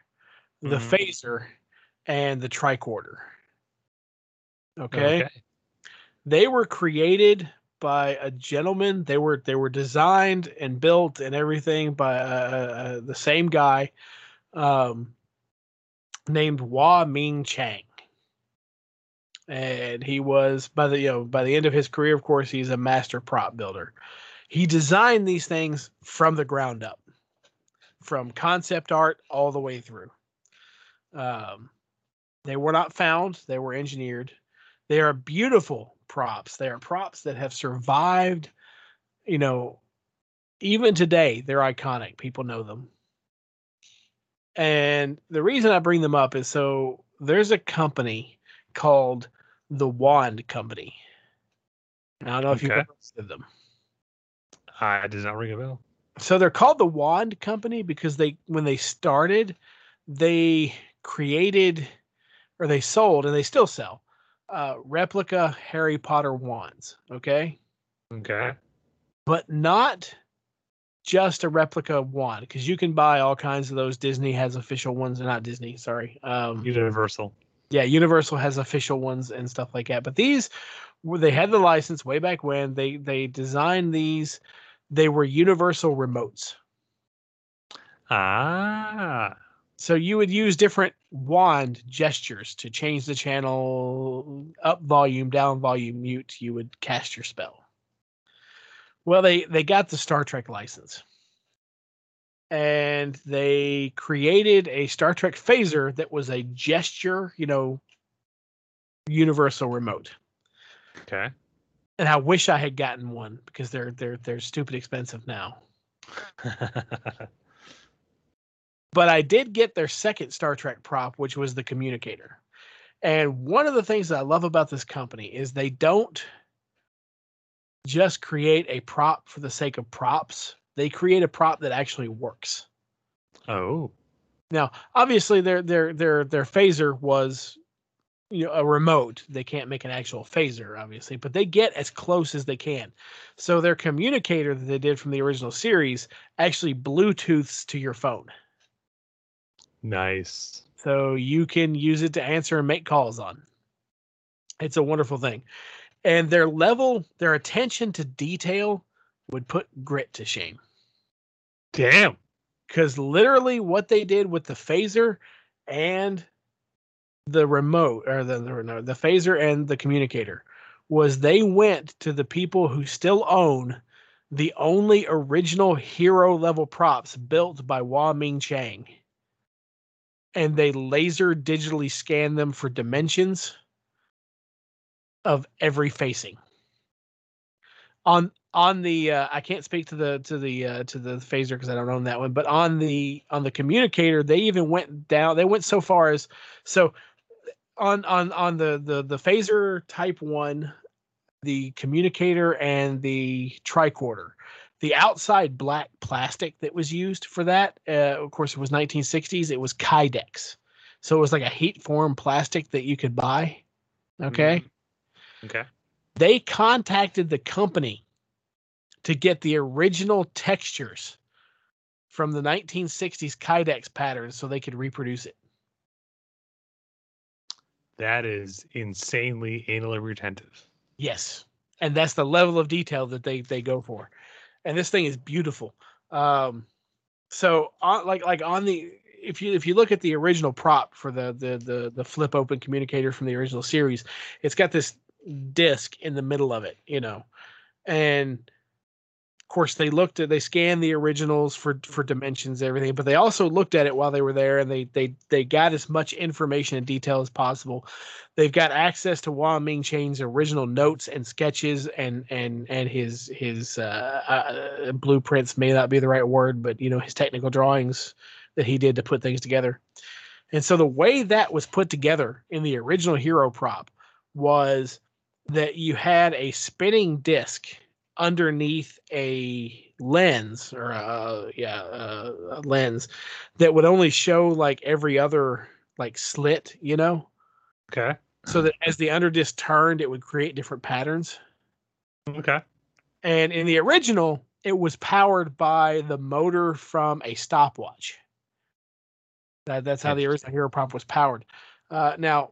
the Mhm. phaser, and the tricorder. Okay? they were created by a gentleman. They were they were designed and built and everything by uh, uh, the same guy, um, named Wah Ming Chang. And he was by the you know by the end of his career, of course, he's a master prop builder. He designed these things from the ground up, from concept art all the way through. Um, they were not found; they were engineered. They are beautiful props. They are props that have survived, you know, even today, they're iconic. People know them. And the reason I bring them up is so there's a company called the Wand Company. I don't know if you've ever heard of them. I does not ring a bell. So they're called the Wand Company because they when they started, they created or they sold and they still sell uh, replica Harry Potter wands. Okay, Okay. but not just a replica wand because you can buy all kinds of those. Disney has official ones, and not Disney. Sorry. Um, Universal. Yeah, Universal has official ones and stuff like that. But these, they had the license way back when. They they designed these. They were Universal remotes. Ah. So you would use different wand gestures to change the channel up volume, down volume, mute. You would cast your spell. Well, they they got the Star Trek license, and they created a Star Trek phaser that was a gesture, you know, universal remote. Okay. And I wish I had gotten one because they're they're they're stupid expensive now. but I did get their second Star Trek prop, which was the communicator. And one of the things that I love about this company is they don't just create a prop for the sake of props. They create a prop that actually works. oh. Now, obviously, their their their their phaser was you know a remote. They can't make an actual phaser, obviously, but they get as close as they can. So their communicator that they did from the original series actually Bluetooths to your phone. Nice. so you can use it to answer and make calls on. It's a wonderful thing. And their level, their attention to detail would put grit to shame. Damn. Because literally what they did with the phaser and the remote or the, the no, the phaser and the communicator was they went to the people who still own the only original hero level props built by Wah Ming Chang and they laser digitally scan them for dimensions of every facing on on the uh, I can't speak to the to the uh, to the phaser because I don't own that one, but on the on the communicator they even went down. They went so far as so on on on the the the phaser type one the communicator and the tricorder. The outside black plastic that was used for that, uh, of course, it was 1960s. It was Kydex, so it was like a heat form plastic that you could buy. Okay, Okay. they contacted the company to get the original textures from the 1960s Kydex pattern so they could reproduce it. That is insanely anally retentive. Yes, and that's the level of detail that they they go for, and this thing is beautiful. Um, so on like like on the if you if you look at the original prop for the the the the flip open communicator from the original series, it's got this disc in the middle of it, you know, and course they looked at they scanned the originals for for dimensions everything but they also looked at it while they were there and they they they got as much information and detail as possible they've got access to Wah Ming Chang's original notes and sketches and and and his his uh, uh, blueprints may not be the right word, but you know his technical drawings that he did to put things together. And so the way that was put together in the original hero prop was that you had a spinning disc underneath a lens or a, yeah a, a lens that would only show like every other like slit you know Okay. so that as the underdisc turned, it would create different patterns. Okay. And in the original, it was powered by the motor from a stopwatch. That, that's how the original Hero Prop was powered. Uh, now,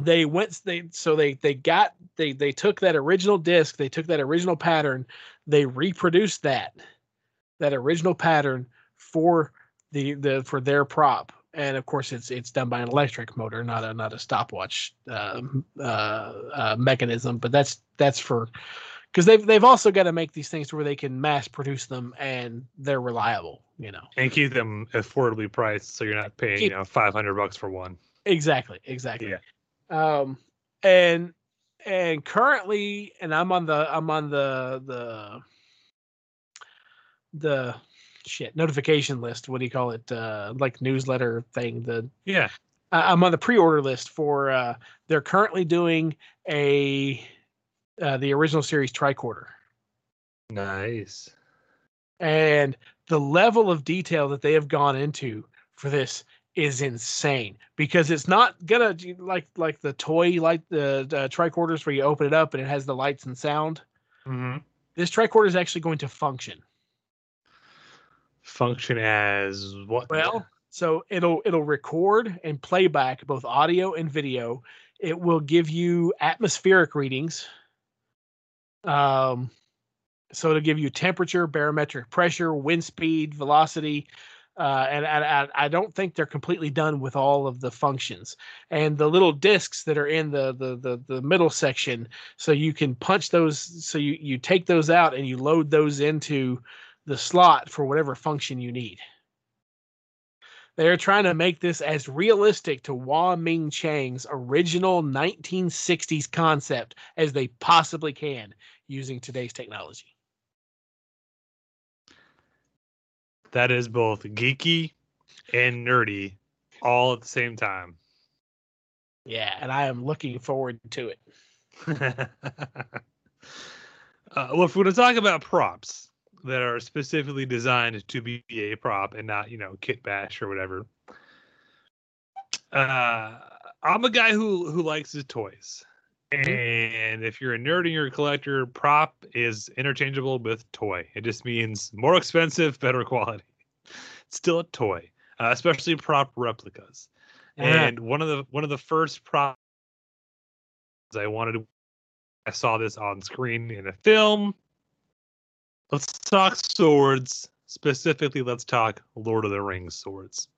they went they so they they got they they took that original disc, they took that original pattern, they reproduced that that original pattern for the the for their prop and of course it's it's done by an electric motor not a not a stopwatch uh, uh, uh, mechanism but that's that's for because they've they've also got to make these things to where they can mass produce them and they're reliable you know And keep them affordably priced so you're not paying, you know, 500 bucks for one. exactly exactly Yeah. Um and and currently and i'm on the i'm on the the the shit notification list what do you call it uh like newsletter thing the Yeah. I'm on the pre-order list for. Uh, they're currently doing a uh, the original series tricorder, Nice. and the level of detail that they have gone into for this is insane because it's not gonna like like the toy like the, the tricorders where you open it up and it has the lights and sound. Mm-hmm. This tricorder is actually going to function. Function as what? Well, so it'll it'll record and playback both audio and video. It will give you atmospheric readings. Um, so it'll give you temperature, barometric pressure, wind speed, velocity, uh, and, and, I don't think they're completely done with all of the functions. And the little discs that are in the the the, the middle section, so you can punch those. So you you take those out and you load those into the slot for whatever function you need. They're trying to make this as realistic to Wah Ming Chang's original 1960s concept as they possibly can using today's technology. That is both geeky and nerdy all at the same time. Yeah, and I am looking forward to it. uh, well, if we're going to talk about props that are specifically designed to be a prop and not, you know, kit bash or whatever, uh, I'm a guy who who likes his toys. And if you're a nerd and you're a collector, prop is interchangeable with toy. It just means more expensive, better quality. It's still a toy, uh, especially prop replicas. Yeah. And one of the one of the first props I wanted I saw this on screen in a film. Let's talk swords. Specifically, let's talk Lord of the Rings swords.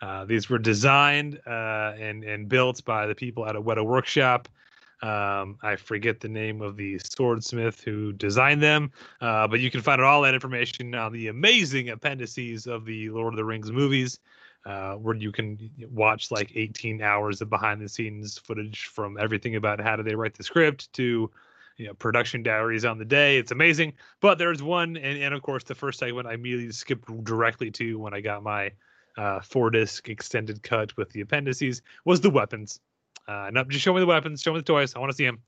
Uh, these were designed uh, and and built by the people at a Weta Workshop. Um, I forget the name of the swordsmith who designed them, uh, but you can find all that information on the amazing appendices of the Lord of the Rings movies, uh, where you can watch like 18 hours of behind the scenes footage from everything about how did they write the script to you know production diaries on the day. It's amazing but there's one and, and of course the first segment i immediately skipped directly to when i got my uh, four disc extended cut with the appendices was the weapons uh, no, just show me the weapons show me the toys i want to see them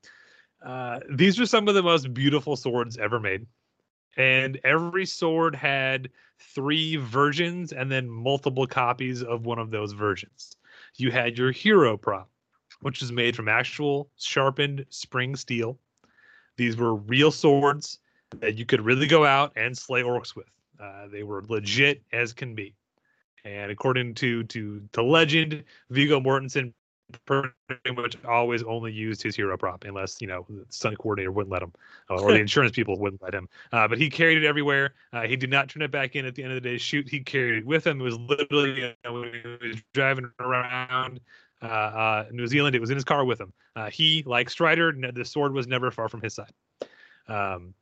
Uh, these are some of the most beautiful swords ever made. And every sword had three versions and then multiple copies of one of those versions. You had your hero prop, which is made from actual sharpened spring steel. These were real swords that you could really go out and slay orcs with. Uh, they were legit as can be. And according to to to legend, Viggo Mortensen pretty much always only used his hero prop unless you know the stunt coordinator wouldn't let him or the insurance people wouldn't let him uh, but he carried it everywhere uh, he did not turn it back in at the end of the day shoot he carried it with him it was literally you know, when he was driving around uh, uh, New Zealand. It was in his car with him. Uh, he, like Strider, the sword was never far from his side. Um,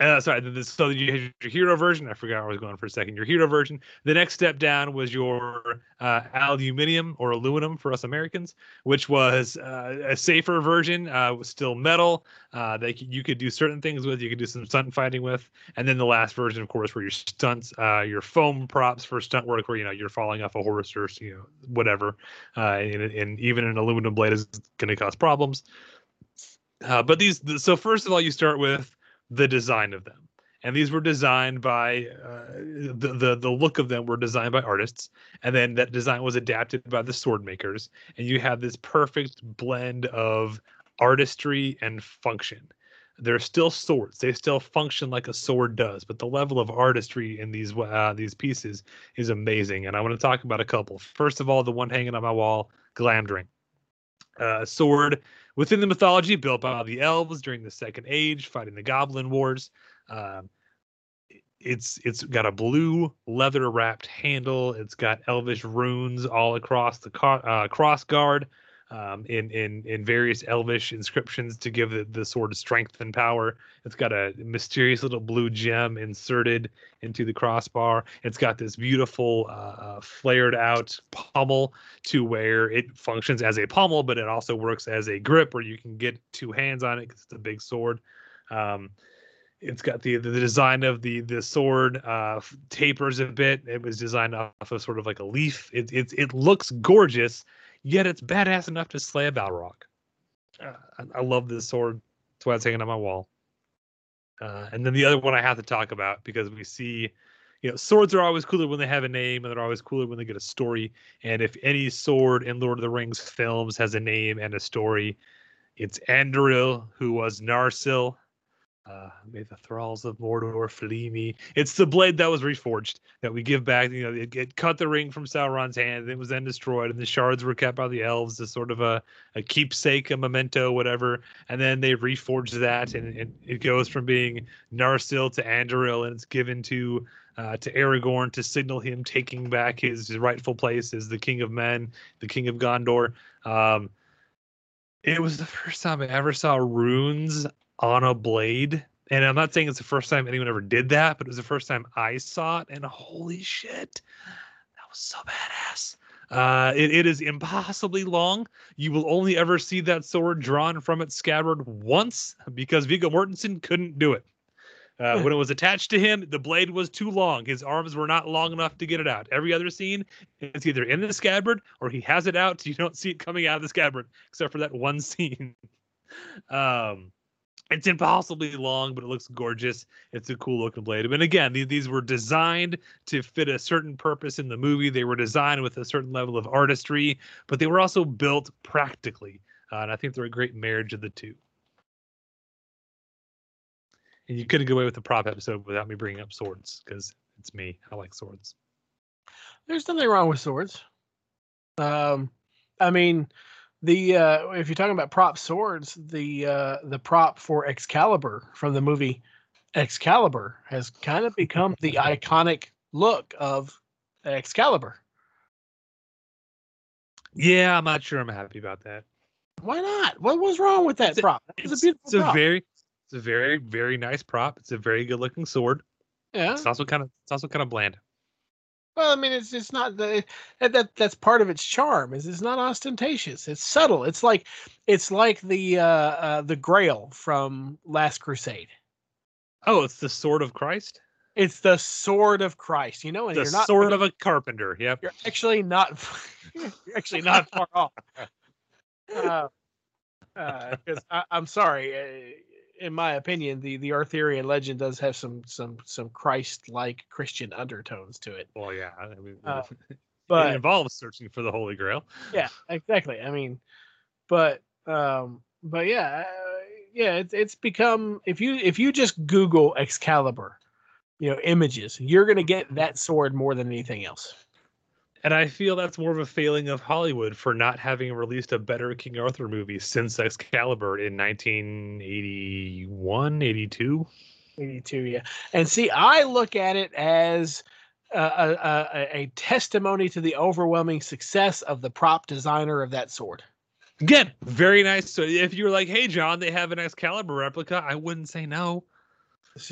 uh, sorry, the, the, so you had your hero version. I forgot I was going for a second. Your hero version. The next step down was your uh, aluminium or aluminum for us Americans, which was uh, a safer version. Uh, was still metal. Uh, that you could do certain things with. You could do some stunt fighting with. And then the last version, of course, were your stunts, uh, your foam props for stunt work, where you know you're falling off a horse or you know whatever. Uh, and, and even an aluminum blade is going to cause problems. Uh, but these, so first of all, you start with the design of them. And these were designed by uh, the, the the look of them were designed by artists. And then that design was adapted by the sword makers. And you have this perfect blend of artistry and function. They're still swords. They still function like a sword does but the level of artistry in these uh, these pieces is amazing. And i want to talk about a couple. First of all the one hanging on my wall glamdring. Uh, sword within the mythology built by the elves during the second age fighting the goblin wars. Um, it's it's got a blue leather wrapped handle. It's got elvish runes all across the car, uh, cross guard um, in in in various elvish inscriptions to give the, the sword strength and power. It's got a mysterious little blue gem inserted into the crossbar. It's got this beautiful uh, uh, flared out pommel to where it functions as a pommel but it also works as a grip where you can get two hands on it because it's a big sword. Um, it's got the the design of the the sword uh tapers a bit. It was designed off of sort of like a leaf. It it, it looks gorgeous yet it's badass enough to slay a balrog. Uh, I, I love this sword. That's why it's hanging on my wall. Uh, and then the other one i have to talk about because we see you know swords are always cooler when they have a name and they're always cooler when they get a story. And if any sword in lord of the rings films has a name and a story it's anduril who was narsil uh, may the thralls of Mordor flee me. It's the blade that was reforged that we give back. You know, it, it cut the ring from Sauron's hand, and it was then destroyed, and the shards were kept by the elves as sort of a, a keepsake, a memento, whatever. And then they reforged that, and, it goes from being Narsil to Anduril, and it's given to uh, to Aragorn to signal him taking back his rightful place as the king of men, the king of Gondor. Um, it was the first time I ever saw runes on a blade. And I'm not saying it's the first time anyone ever did that, but it was the first time I saw it. And holy shit, that was so badass. Uh, it, it is impossibly long. You will only ever see that sword drawn from its scabbard once because Viggo Mortensen couldn't do it. Uh, when it was attached to him, the blade was too long. His arms were not long enough to get it out. Every other scene, it's either in the scabbard or he has it out. So you don't see it coming out of the scabbard, except for that one scene. um, it's impossibly long, but it looks gorgeous. It's a cool looking blade. And again, these, were designed to fit a certain purpose in the movie. They were designed with a certain level of artistry, but they were also built practically. Uh, and I think they're a great marriage of the two. And you couldn't get away with the prop episode without me bringing up swords because it's me. I like swords. There's nothing wrong with swords. Um, I mean, the uh, if you're talking about prop swords, the uh, the prop for Excalibur from the movie Excalibur has kind of become the iconic look of Excalibur. Yeah, I'm not sure I'm happy about that. Why not? What was wrong with that It's prop? It's, It's, a beautiful it's a prop. very it's a very very nice prop. It's a very good looking sword. yeah. It's also kind of it's also kind of bland. Well, I mean, it's it's not the that, that that's part of its charm. Is it's not ostentatious. It's subtle. It's like it's like the uh, uh the Grail from Last Crusade. Oh, it's the sword of Christ. It's the sword of Christ. You know, and The you're not sword of a carpenter. Yep. you're actually not you're actually not far off. Uh, Because I I'm sorry, uh, in my opinion, the the Arthurian legend does have some some some Christ-like Christian undertones to it. Well, yeah. I mean, Uh, it But involves searching for the Holy Grail. yeah, exactly. I mean, but um, but yeah, uh, yeah, it's it's become if you if you just Google Excalibur, you know, images, you're gonna get that sword more than anything else. And I feel that's more of a failing of Hollywood for not having released a better King Arthur movie since Excalibur in 1981, 82. 82, yeah. And see, I look at it as a, a, a, a testimony to the overwhelming success of the prop designer of that sword. Again, very nice. So if you're like, hey, John, they have an Excalibur replica, I wouldn't say no.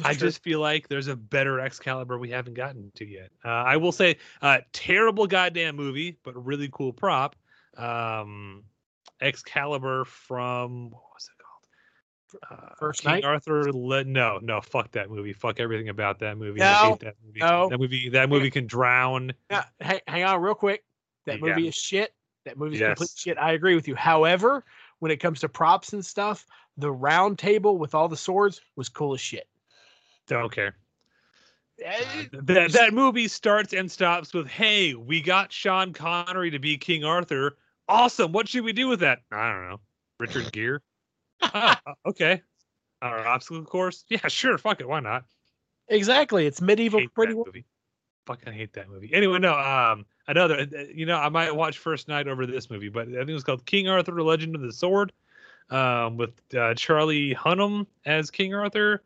I true. just feel like there's a better Excalibur we haven't gotten to yet. Uh, I will say, uh, terrible goddamn movie, but really cool prop. Um, Excalibur from what was it called? Uh, First King Knight? Arthur. Le- no, no, fuck that movie. Fuck everything about that movie. I No, hate that movie. no. That movie. That movie can drown. Yeah, hang, hang on real quick. That Yeah. movie is shit. That movie's complete shit. I agree with you. However, when it comes to props and stuff, the round table with all the swords was cool as shit. Don't care. Eh, That that movie starts and stops with, "Hey, we got Sean Connery to be King Arthur. Awesome. What should we do with that? I don't know. Richard Gere. Ah, okay. Uh, obstacle course. Yeah, sure. Fuck it. Why not? Exactly. It's medieval pretty that movie. Fucking hate that movie. Anyway, no. Um, another. uh, You know, I might watch First Knight over this movie, but I think it was called King Arthur: The Legend of the Sword, um, with uh, Charlie Hunnam as King Arthur.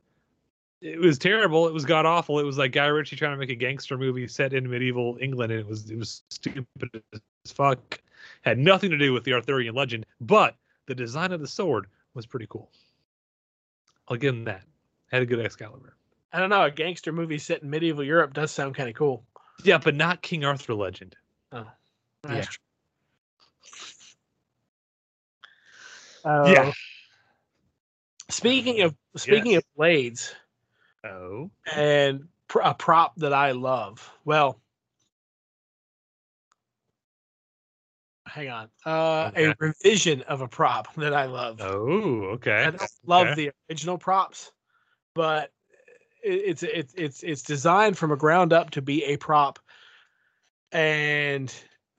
It was terrible. It was god awful. It was like Guy Ritchie trying to make a gangster movie set in medieval England, and it was it was stupid as fuck. Had nothing to do with the Arthurian legend, but the design of the sword was pretty cool. I'll give him that. Had a good Excalibur. I don't know. A gangster movie set in medieval Europe does sound kind of cool. Yeah, but not King Arthur legend. That's Yeah. Uh, Yeah. Speaking of speaking of blades Oh. and pr- a prop that I love. Well, hang on. Uh, Okay. A revision of a prop that I love. Oh, okay. I don't love Okay. the original props, but it's it's it's it's designed from a ground up to be a prop, and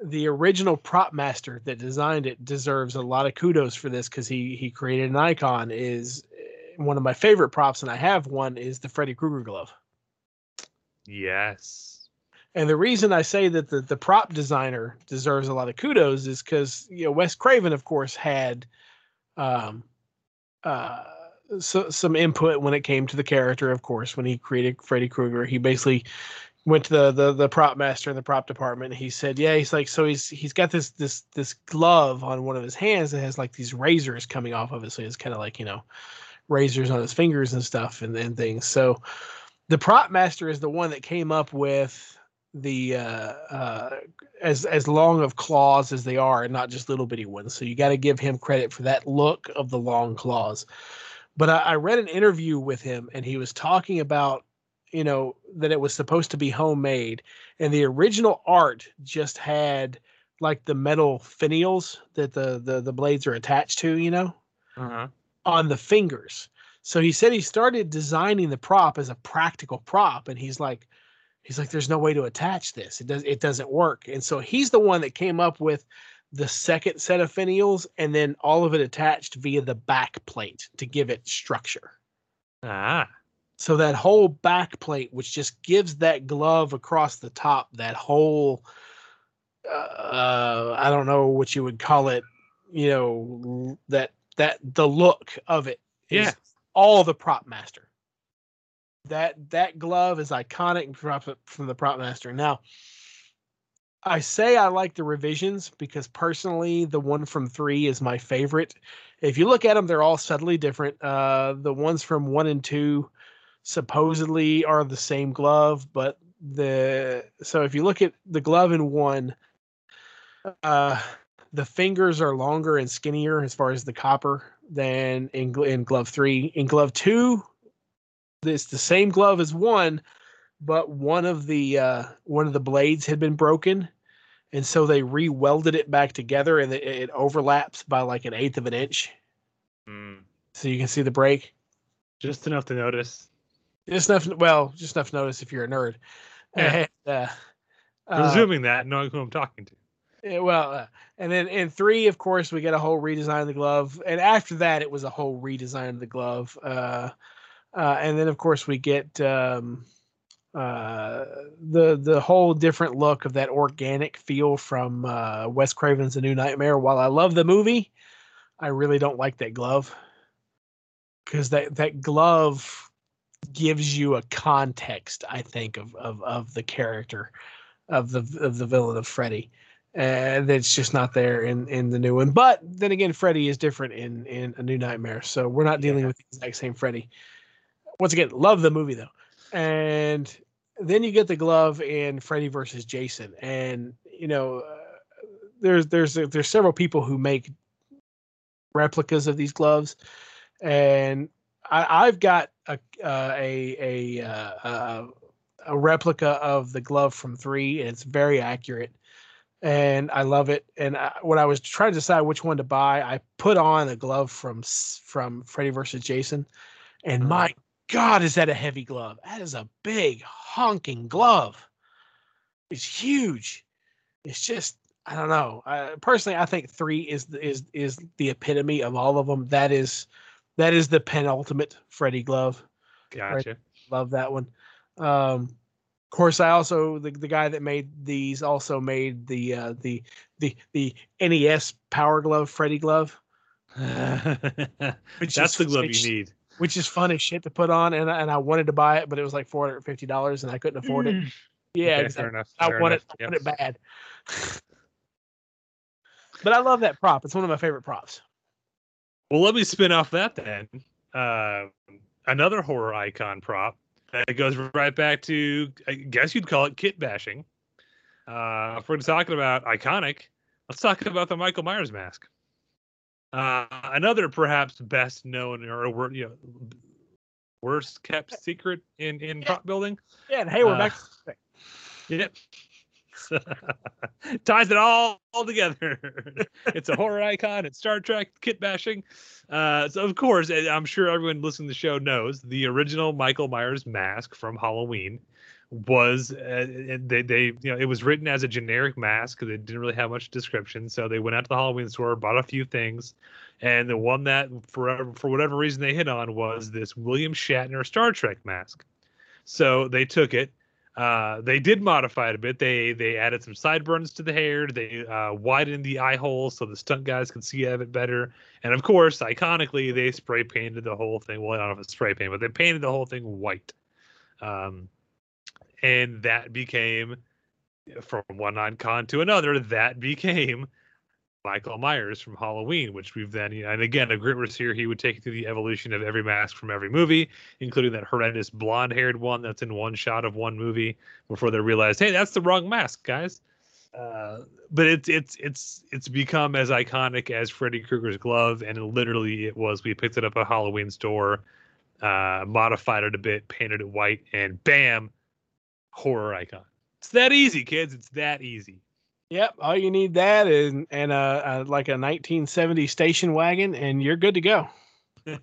the original prop master that designed it deserves a lot of kudos for this because he he created an icon. Is one of my favorite props, and I have one is the Freddy Krueger glove. Yes. And the reason I say that the, the prop designer deserves a lot of kudos is because you know Wes Craven, of course, had um, uh, so, some input when it came to the character. Of course, when he created Freddy Krueger, he basically went to the, the the prop master in the prop department. And he said, "Yeah, he's like so he's he's got this this this glove on one of his hands that has like these razors coming off of it. So it's kind of like you know razors on his fingers and stuff and, and things. So the prop master is the one that came up with the uh, uh, as as long of claws as they are, and not just little bitty ones. So you got to give him credit for that look of the long claws. But I, I read an interview with him, and he was talking about you know that it was supposed to be homemade, and the original art just had like the metal finials that the the, the blades are attached to, you know, Uh-huh. On the fingers. So he said he started designing the prop as a practical prop, and he's like, he's like, there's no way to attach this. It does it doesn't work. And so he's the one that came up with the second set of finials and then all of it attached via the back plate to give it structure. Ah. So that whole back plate, which just gives that glove across the top, that whole uh, I don't know what you would call it, you know, that that the look of it is Yeah. all the prop master. That that glove is iconic from, from the prop master. Now, I say I like the revisions because personally, the one from three is my favorite. If you look at them, they're all subtly different. Uh, the ones from one and two supposedly are the same glove, but the so if you look at the glove in one, uh, the fingers are longer and skinnier as far as the copper than in, in glove three. In glove two, it's the same glove as one, but one of the uh, one of the blades had been broken, and so they re-welded it back together, and it, it overlaps by like an eighth of an inch. Mm, so you can see the break. just enough to notice. Just enough. Well, just enough to notice if you're a nerd. Yeah. And, uh, uh, that, knowing who I'm talking to. Yeah, well, uh, and then in three, of course, we get a whole redesign of the glove, and after that, it was a whole redesign of the glove. Uh, uh, and then, of course, we get um, uh, the the whole different look of that organic feel from uh, Wes Craven's The New Nightmare. While I love the movie, I really don't like that glove because that that glove gives you a context. I think of of of the character of the of the villain of Freddy and that's just not there in in the new one. But then again, Freddy is different in in a New Nightmare, so we're not dealing with the exact same Freddy. Once again, love the movie though, and then you get the glove in Freddy versus Jason, and you know, uh, there's there's there's several people who make replicas of these gloves, and I, I've got a uh, a a uh, uh, a replica of the glove from three, and it's very accurate and I love it. And I, when I was trying to decide which one to buy, I put on a glove from from Freddy versus Jason, and my God, is that a heavy glove? That is a big honking glove. It's huge. It's just I don't know. I, personally, I think three is is is the epitome of all of them. That is that is the penultimate Freddy glove. Gotcha. Love that one. Um, of course, I also the, the guy that made these also made the uh, the the the NES Power Glove Freddy glove, which That's is- the glove which- you need. which is fun as shit to put on, and and I wanted to buy it, but it was like four hundred fifty dollars, and I couldn't afford it. Yeah, Okay, exactly. fair enough. I want enough, it. I yep. want it bad. but I love that prop. It's one of my favorite props. Well, let me spin off that then. Uh, another horror icon prop that goes right back to, I guess you'd call it kit bashing. Uh, if we're talking about iconic, let's talk about the Michael Myers mask. Uh, another perhaps best known or you know worst kept secret in in prop building. Yeah, and hey, we're Uh, back. Yep. Ties it all, all together. it's a horror icon. It's Star Trek kit bashing. Uh, so of course, I'm sure everyone listening to the show knows the original Michael Myers mask from Halloween was uh, they they you know it was written as a generic mask because it didn't really have much description. So they went out to the Halloween store, bought a few things, and the one that for for whatever reason they hit on was this William Shatner Star Trek mask. So they took it. Uh, they did modify it a bit. They they added some sideburns to the hair. They uh, widened the eye holes so the stunt guys could see of it better. And of course, iconically, they spray painted the whole thing. Well, I don't know if it's spray paint, but they painted the whole thing white. Um, and that became from one icon to another. That became Michael Myers from Halloween, which we've then, and again, a Grit was here. He would take you through the evolution of every mask from every movie, including that horrendous blonde haired one that's in one shot of one movie before they realized, hey, that's the wrong mask, guys. Uh, but it's it's it's it's become as iconic as Freddy Krueger's glove, and literally it was. We picked it up at a Halloween store, uh, modified it a bit, painted it white, and bam, horror icon. It's that easy, kids. It's that easy. Yep, all you need that and and uh, uh like a 1970 station wagon, and you're good to go.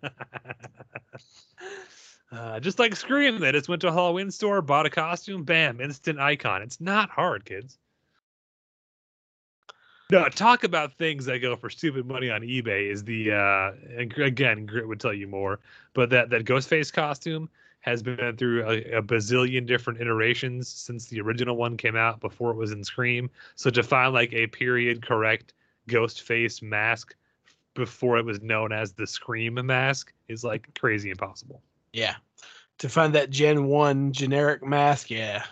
uh, just like Scream, they just went to a Halloween store, bought a costume, bam, instant icon. It's not hard, kids. No, talk about things that go for stupid money on eBay is the uh again Grit would tell you more, but that that Ghostface costume has been through a, a bazillion different iterations since the original one came out before it was in Scream. So to find like a period correct Ghostface mask before it was known as the Scream mask is like crazy impossible. Yeah, to find that Gen One generic mask, yeah.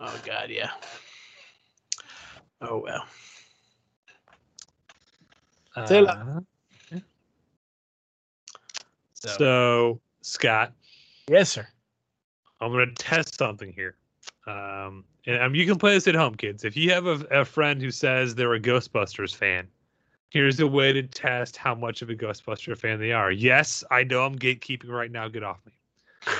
Oh God, yeah. Oh well. Uh. So Scott, yes, sir. I'm going to test something here. Um, and um, you can play this at home, kids. If you have a, a friend who says they're a Ghostbusters fan, here's a way to test how much of a Ghostbuster fan they are. Yes, I know I'm gatekeeping right now. Get off me.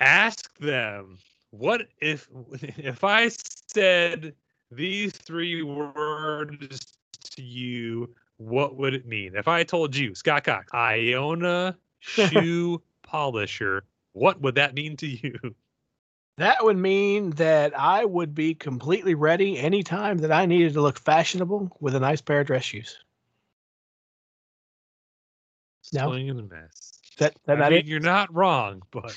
Ask them what if if I said these three words to you, what would it mean? If I told you, Scott Cox, Iona shoe polisher, what would that mean to you? That would mean that I would be completely ready anytime that I needed to look fashionable with a nice pair of dress shoes. No. A miss. That that I mean, it? you're not wrong, but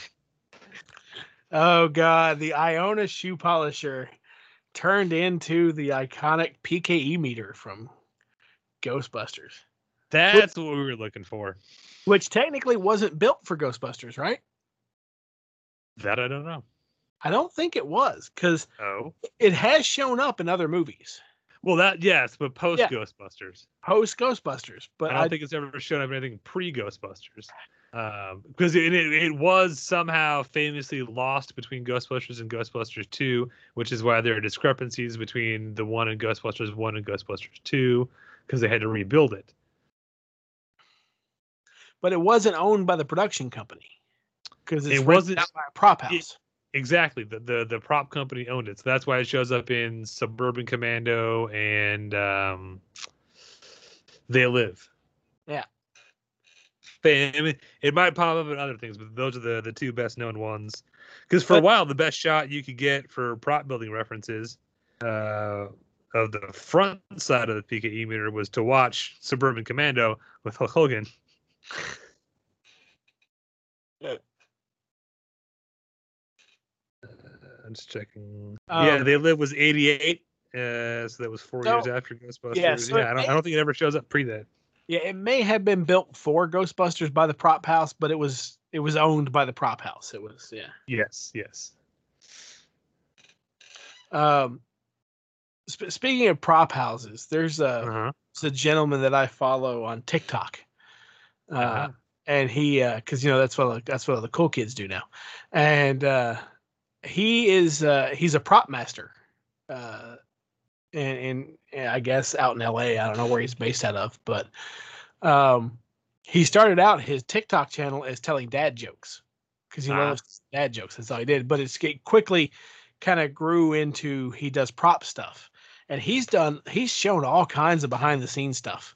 Oh god, the Iona shoe polisher turned into the iconic PKE meter from Ghostbusters, that's what we were looking for. Which technically wasn't built for Ghostbusters, right? That I don't know. I don't think it was because Oh, it has shown up in other movies well, that yes, but post Yeah. Ghostbusters. post Ghostbusters. But I don't I, think it's ever shown up in anything pre Ghostbusters. Um, because it, it it was somehow famously lost between Ghostbusters and Ghostbusters 2, which is why there are discrepancies between the one and Ghostbusters 1 and Ghostbusters 2, because they had to rebuild it. But it wasn't owned by the production company because It wasn't- out by a prop it- house. Exactly. The, the the prop company owned it. So that's why it shows up in Suburban Commando and um They Live. Yeah. I mean, it might pop up in other things, but those are the the two best known ones. Because for a while, the best shot you could get for prop building references uh, of the front side of the PKE meter was to watch Suburban Commando with Hulk Hogan. Uh, I'm just checking. yeah, Um, They Live was 88. Uh, so that was four So- years after Ghostbusters. yeah, so it I don't. I don't think it ever shows up pre that. Yeah, it may have been built for Ghostbusters by the prop house, but it was it was owned by the prop house. It was yeah. Yes, yes. Um, sp- speaking of prop houses, there's a Uh-huh. there's a gentleman that I follow on TikTok, uh, Uh-huh. and he uh because you know that's what that's what all the cool kids do now, and uh, he is uh, he's a prop master, uh, in, in in, I guess out in L.A. I don't know where he's based out of, but um, he started out his TikTok channel as telling dad jokes because he Ah. loves dad jokes. That's all he did, but it's it quickly kind of grew into he does prop stuff and he's done he's shown all kinds of behind the scenes stuff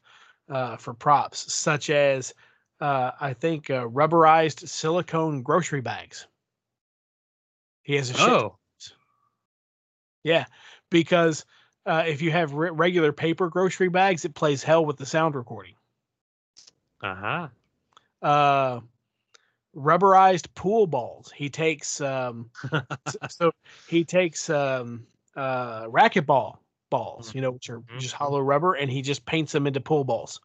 uh, for props such as uh, i think uh, rubberized silicone grocery bags. He has a shit Oh, yeah because uh, if you have re- regular paper grocery bags it plays hell with the sound recording. Uh huh. uh rubberized pool balls. He takes um so he takes um uh racquetball balls you know which are just hollow rubber and he just paints them into pool balls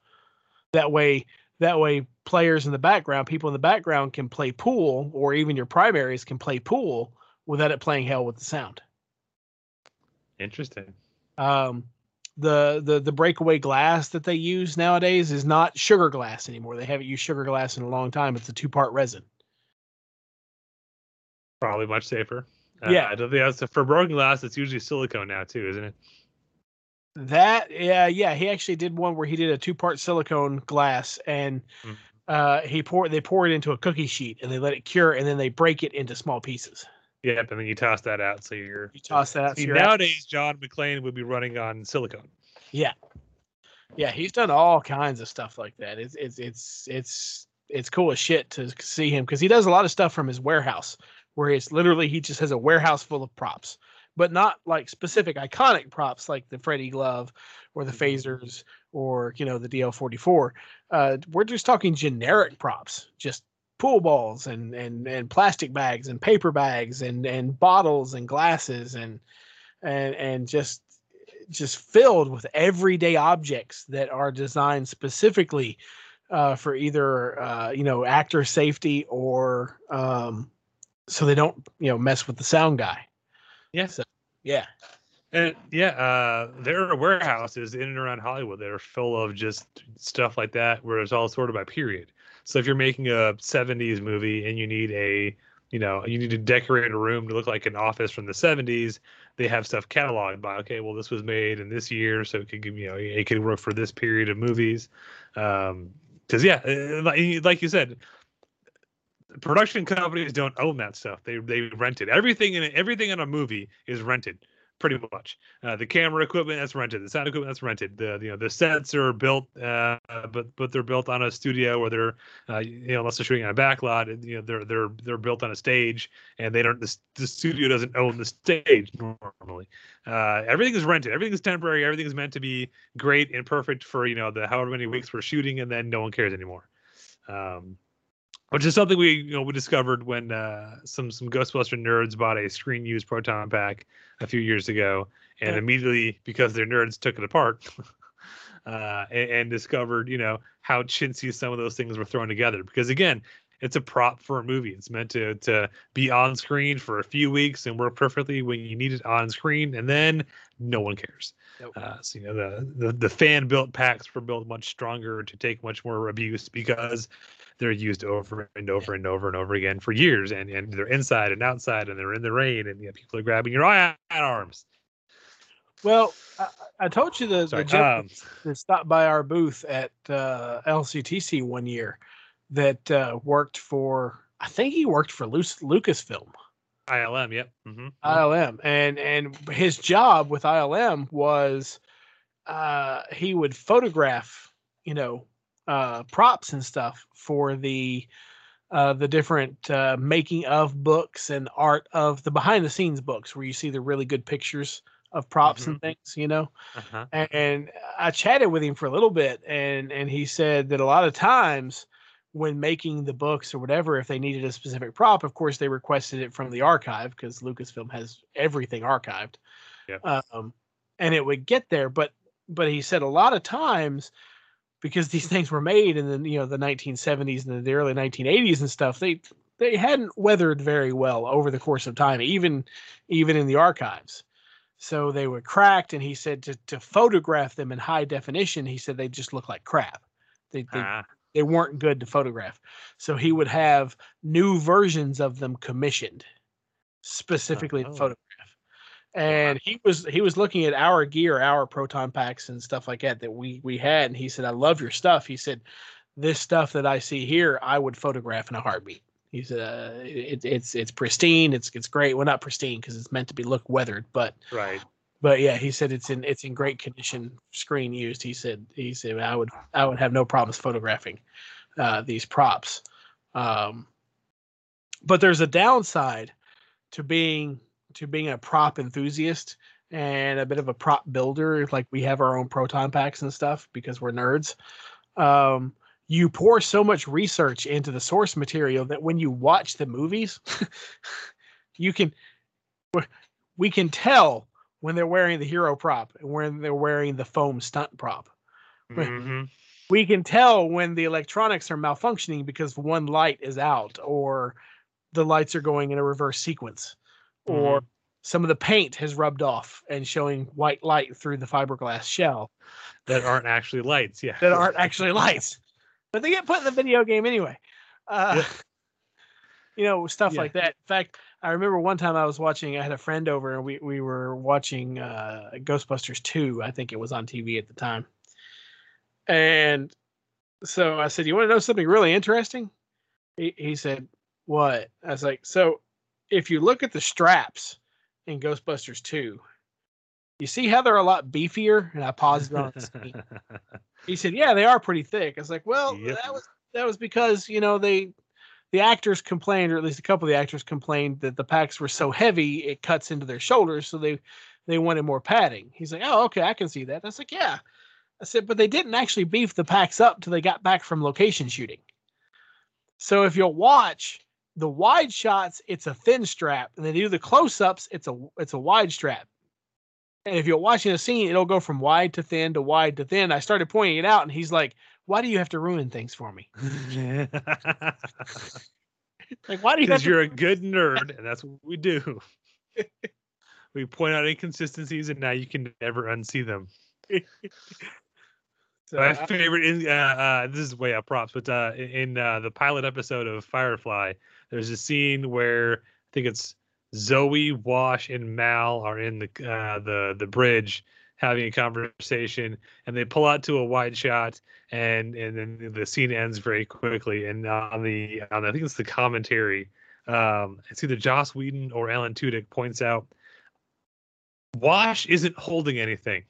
that way that way players in the background people in the background can play pool or even your primaries can play pool without it playing hell with the sound Interesting. um the the the breakaway glass that they use nowadays is not sugar glass anymore they haven't used sugar glass in a long time it's a two part resin Probably much safer. Uh, Yeah. I don't think that's for broken glass. It's usually silicone now too, isn't it? That yeah yeah he actually did one where he did a two part silicone glass and Mhm. uh he poured they pour it into a cookie sheet and they let it cure and then they break it into small pieces. Yep. And then you toss that out, so you're. You toss that out. See, so you're out- nowadays, John McClane would be running on silicone. yeah, yeah he's done all kinds of stuff like that. It's it's it's it's it's cool as shit to see him because he does a lot of stuff from his warehouse where it's literally he just has a warehouse full of props, but not like specific iconic props like the Freddy glove or the phasers or you know the DL44. Uh, we're just talking generic props, just pool balls and and and plastic bags and paper bags and and bottles and glasses and and and just just filled with everyday objects that are designed specifically uh, for either uh, you know actor safety or um, so they don't you know mess with the sound guy. Yeah. So, yeah. And yeah, uh, there are warehouses in and around Hollywood that are full of just stuff like that, where it's all sorted by period. So if you're making a '70s movie and you need a, you know, you need to decorate a room to look like an office from the '70s, they have stuff cataloged by, okay, well this was made in this year, so it could give you know it could work for this period of movies. Um, because yeah, uh, like you said, production companies don't own that stuff. They they rent it. Everything in everything in a movie is rented pretty much. Uh, the camera equipment that's rented, the sound equipment that's rented. The you know the sets are built, uh, but but they're built on a studio where they're uh, you know unless they're shooting on a back lot, you know they're they're they're built on a stage, and they don't the, the studio doesn't own the stage normally. Uh, everything is rented. Everything is temporary. Everything is meant to be great and perfect for you know the however many weeks we're shooting, and then no one cares anymore. Um, which is something we you know we discovered when uh, some some Ghostbuster nerds bought a screen used proton pack a few years ago, and Yeah. immediately because they're nerds took it apart uh, and, and discovered you know how chintzy some of those things were thrown together. Because again, it's a prop for a movie. It's meant to to be on screen for a few weeks and work perfectly when you need it on screen, and then no one cares. Nope. Uh, so you know the, the the fan built packs were built much stronger to take much more abuse because they're used over and over and over and over again for years, and and they're inside and outside, and they're in the rain, and you know, people are grabbing your iron arms. Well, I, I told you the, Sorry. the gentleman Um, that stopped by our booth at uh, LCTC one year that uh, worked for, I think he worked for Luc- Lucasfilm, ILM, yep. hmm ILM, and and his job with ILM was uh, he would photograph, you know, uh, props and stuff for the uh, the different uh, making of books and art of the behind the scenes books where you see the really good pictures of props and things, you know Uh-huh. a- and I chatted with him for a little bit, and and he said that a lot of times when making the books or whatever, if they needed a specific prop, of course they requested it from the archive because Lucasfilm has everything archived. Yep. Um, and it would get there, but but he said a lot of times because these things were made in the you know the 1970s and the early 1980s and stuff, they they hadn't weathered very well over the course of time, even even in the archives. So they were cracked, and he said to to photograph them in high definition, he said they just look like crap. They they, Ah, they weren't good to photograph. So he would have new versions of them commissioned specifically Oh. to photograph. And he was he was looking at our gear, our proton packs and stuff like that that we we had, and he said, "I love your stuff." He said, "This stuff that I see here, I would photograph in a heartbeat." He said, uh, it, "It's it's pristine. It's it's great. Well, not pristine because it's meant to be look weathered, but right. But yeah, he said it's in it's in great condition, screen used. He said he said I would I would have no problems photographing uh, these props. Um, but there's a downside to being to being a prop enthusiast and a bit of a prop builder. Like we have our own proton packs and stuff because we're nerds. Um, you pour so much research into the source material that when you watch the movies, you can we can tell when they're wearing the hero prop and when they're wearing the foam stunt prop. Mhm. We can tell when the electronics are malfunctioning because one light is out or the lights are going in a reverse sequence or some of the paint has rubbed off and showing white light through the fiberglass shell That aren't actually lights. Yeah. that aren't actually lights, but they get put in the video game anyway. Uh, You know, stuff Yeah. like that. In fact, I remember one time I was watching. I had a friend over, and we we were watching uh, Ghostbusters two. I think it was on TV at the time. And so I said, "You want to know something really interesting?" He, he said, "What?" I was like, "So, if you look at the straps in Ghostbusters two, you see how they're a lot beefier." And I paused on the screen. He said, "Yeah, they are pretty thick." I was like, "Well, Yep. that was that was because you know they the actors complained, or at least a couple of the actors complained that the packs were so heavy it cuts into their shoulders, so they they wanted more padding." He's like, "Oh, okay, I can see that." I was like, "Yeah." I said, "But they didn't actually beef the packs up till they got back from location shooting." So if you'll watch the wide shots, it's a thin strap, and they do the close-ups, it's a it's a wide strap. And if you're watching a scene, it'll go from wide to thin to wide to thin. I started pointing it out, and he's like, "Why do you have to ruin things for me? Like, why do you? Because you're a good nerd, and that's what we do. we point out inconsistencies, and now you can never unsee them. So My favorite is uh, uh, this is way up props, but uh, in uh, the pilot episode of Firefly, there's a scene where I think it's Zoe, Wash, and Mal are in the uh, the the bridge having a conversation, and they pull out to a wide shot, and and then the scene ends very quickly. And on the on I think it's the commentary, um, it's either Joss Whedon or Alan Tudyk points out. Wash isn't holding anything.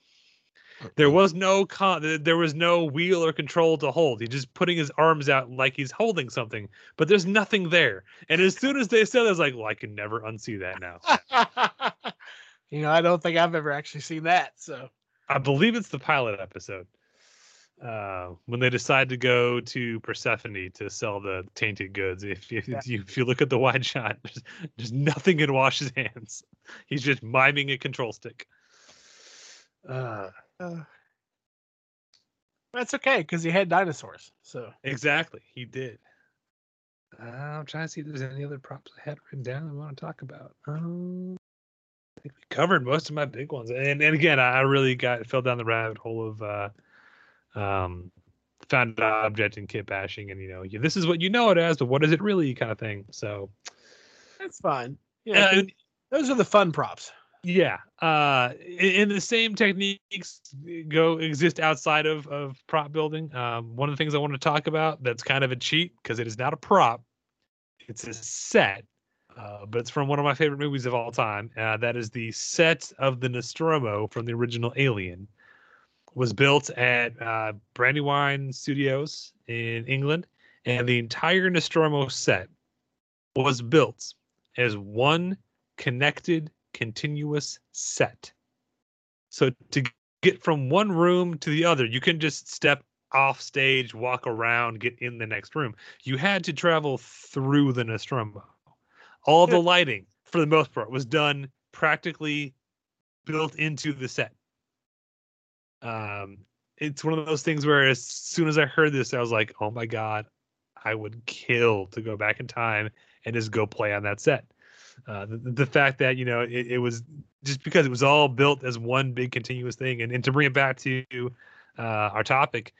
There was no con- there was no wheel or control to hold. He's just putting his arms out like he's holding something, but there's nothing there. And as soon as they said, I was like, "Well, I can never unsee that now." you know, I don't think I've ever actually seen that. So I believe it's the pilot episode uh, when they decide to go to Persephone to sell the tainted goods. If, if, Yeah. you, if you look at the wide shot, there's, there's nothing in Wash's hands. He's just miming a control stick. Uh, uh, that's okay because he had dinosaurs. So exactly, he did. Uh, I'm trying to see if there's any other props I had written down I want to talk about. Um, think we covered most of my big ones, and and again, I really got fell down the rabbit hole of uh, um, found object and kit bashing, and you know, you, this is what you know it as, but what is it really, kind of thing. So, that's fine. Yeah, uh, those are the fun props. yeah, uh, in the same techniques go exist outside of of prop building. Um, one of the things I want to talk about that's kind of a cheat because it is not a prop, it's a set. Uh, but it's from one of my favorite movies of all time. Uh, that is the set of the Nostromo from the original Alien. Was built at uh, Brandywine Studios in England, and the entire Nostromo set was built as one connected, continuous set. So to get from one room to the other, you can just step off stage, walk around, get in the next room. You had to travel through the Nostromo all the lighting for the most part was done practically built into the set. Um it's one of those things where as soon as i heard this i was like oh my god i would kill to go back in time and just go play on that set. Uh the, the fact that you know it, it was just because it was all built as one big continuous thing and, and to bring it back to uh our topic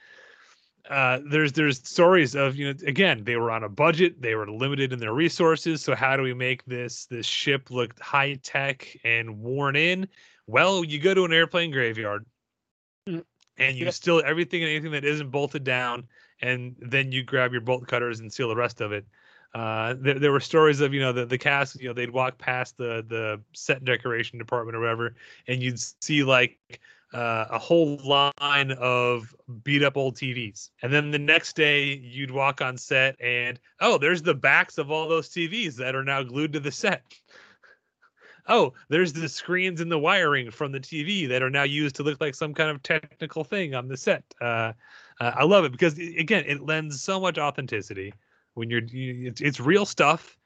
uh, there's there's stories of you know again they were on a budget they were limited in their resources so how do we make this this ship look high tech and worn in well you go to an airplane graveyard Mm. and you Yep. steal everything and anything that isn't bolted down and then you grab your bolt cutters and seal the rest of it uh, there, there were stories of you know the, the cast you know they'd walk past the the set decoration department or whatever and you'd see like uh, a whole line of beat up old TVs. And then the next day you'd walk on set and oh, there's the backs of all those TVs that are now glued to the set. Oh, there's the screens and the wiring from the TV that are now used to look like some kind of technical thing on the set. Uh, uh, I love it because again, it lends so much authenticity when you're you, it's, it's real stuff.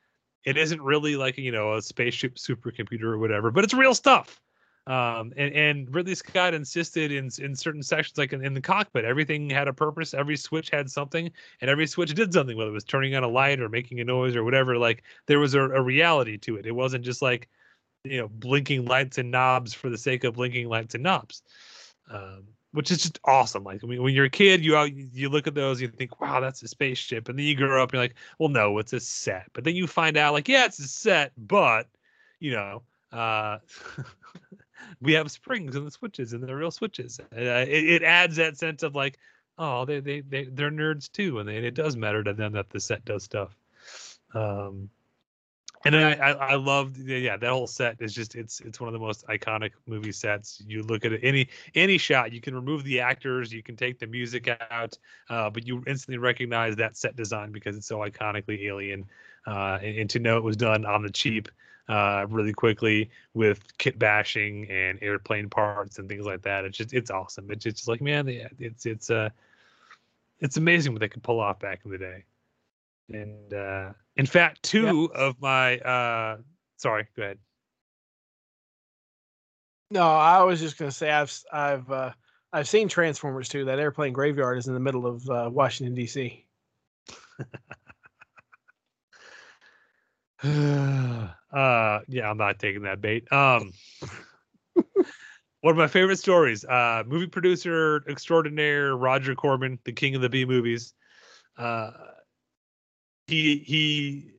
It isn't really like you know a spaceship supercomputer or whatever, but it's real stuff um, and and Ridley Scott insisted in in certain sections, like in, in the cockpit, everything had a purpose. Every switch had something, and every switch did something, whether it was turning on a light or making a noise or whatever. Like there was a, a reality to it. It wasn't just like you know blinking lights and knobs for the sake of blinking lights and knobs, um, which is just awesome. Like when, when you're a kid, you you look at those, you think, wow, that's a spaceship, and then you grow up, and you're like, well, no, it's a set. But then you find out, like, yeah, it's a set, but you know. Uh, we have springs and the switches and they're real switches. Uh, it, it adds that sense of like, oh, they they they they're nerds too, and they, it does matter to them that the set does stuff. Um, and I I, I loved yeah that whole set is just it's it's one of the most iconic movie sets. You look at any any shot, you can remove the actors, you can take the music out, uh, but you instantly recognize that set design because it's so iconically alien. Uh, and, and to know it was done on the cheap uh, really quickly with kit bashing and airplane parts and things like that. It's just it's awesome. It's just like man, it's it's uh it's amazing what they could pull off back in the day. And uh in fact, two of my uh sorry, go ahead. No, I was just gonna say I've I've uh, I've seen Transformers too. That airplane graveyard is in the middle of uh, Washington D.C. uh yeah, I'm not taking that bait. Um one of my favorite stories, uh movie producer extraordinaire Roger Corman, the king of the B movies. Uh he he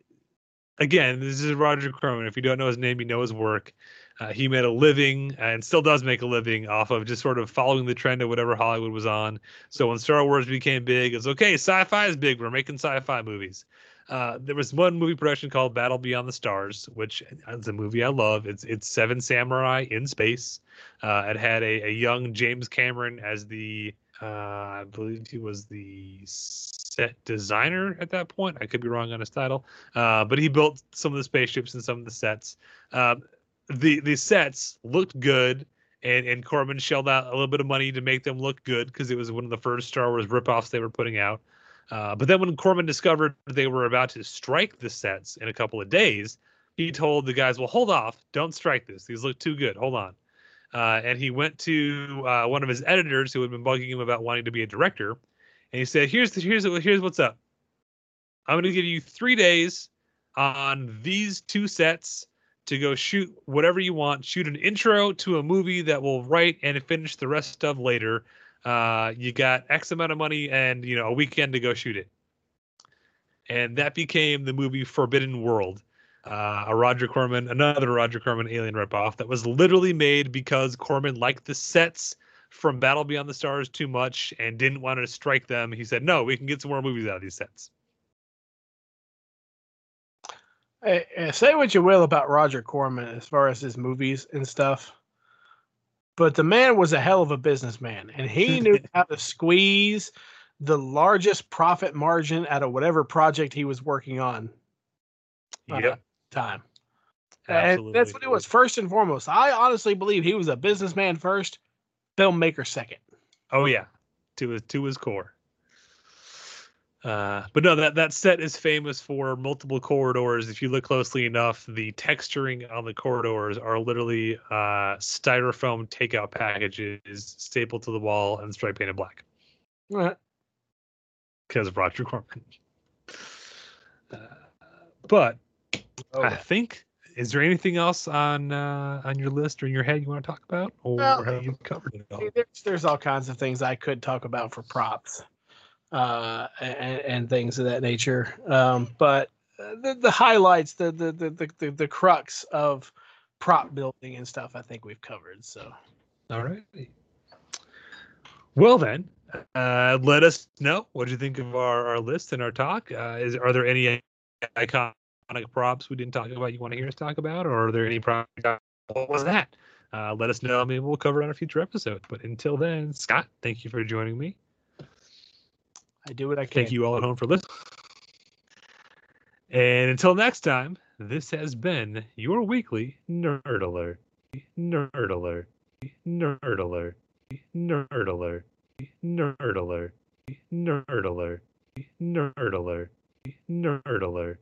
again, this is Roger Corman. If you don't know his name, you know his work. Uh, he made a living and still does make a living off of just sort of following the trend of whatever Hollywood was on. So when Star Wars became big, it's okay, sci-fi is big. We're making sci-fi movies. Uh, there was one movie production called Battle Beyond the Stars, which is a movie I love. It's it's Seven Samurai in space. Uh, it had a, a young James Cameron as the uh, I believe he was the set designer at that point. I could be wrong on his title, uh, but he built some of the spaceships and some of the sets. Um, the the sets looked good, and and Corman shelled out a little bit of money to make them look good because it was one of the first Star Wars ripoffs they were putting out. Uh, but then when Corman discovered they were about to strike the sets in a couple of days, he told the guys, "Well, hold off, don't strike this. These look too good. Hold on." Uh, and he went to uh, one of his editors who had been bugging him about wanting to be a director, and he said, "Here's the, here's here's what's up. I'm going to give you three days on these two sets to go shoot whatever you want. Shoot an intro to a movie that we'll write and finish the rest of later. Uh, you got X amount of money and you know a weekend to go shoot it." And that became the movie Forbidden World uh, a Roger Corman, another Roger Corman Alien ripoff that was literally made because Corman liked the sets from Battle Beyond the Stars too much and didn't want to strike them. He said, "No, we can get some more movies out of these sets." Hey, hey, say what you will about Roger Corman as far as his movies and stuff, but the man was a hell of a businessman, and he knew how to squeeze the largest profit margin out of whatever project he was working on. uh, Yep, time. absolutely. And that's what it was first and foremost. I honestly believe he was a businessman first, filmmaker second. Oh yeah, to his to his core. Uh, but no, that that set is famous for multiple corridors. If you look closely enough, the texturing on the corridors are literally uh, styrofoam takeout packages stapled to the wall and stripe painted black Right. because of Roger Corman. Uh, but Oh, I think is there anything else on uh, on your list or in your head you want to talk about, or Well, have you covered it all? There's, there's all kinds of things I could talk about for props uh, and, and things of that nature. Um, but the, the highlights, the, the, the, the, the, the crux of prop building and stuff, I think we've covered. So All right. Well then, uh, let us know what you think of our, our list and our talk. Uh, is are there any iconic props we didn't talk about you want to hear us talk about, or are there any props? What was that? Uh, let us know. Maybe we'll cover it on a future episode. But until then, Scott, thank you for joining me. I do what I can. Thank you all at home for listening. And until next time, this has been your weekly Nerd Alert. Nerd Alert. Nerd Alert. Nerd Alert. Nerd Alert. Nerd Alert. Nerd Alert. Nerd Alert.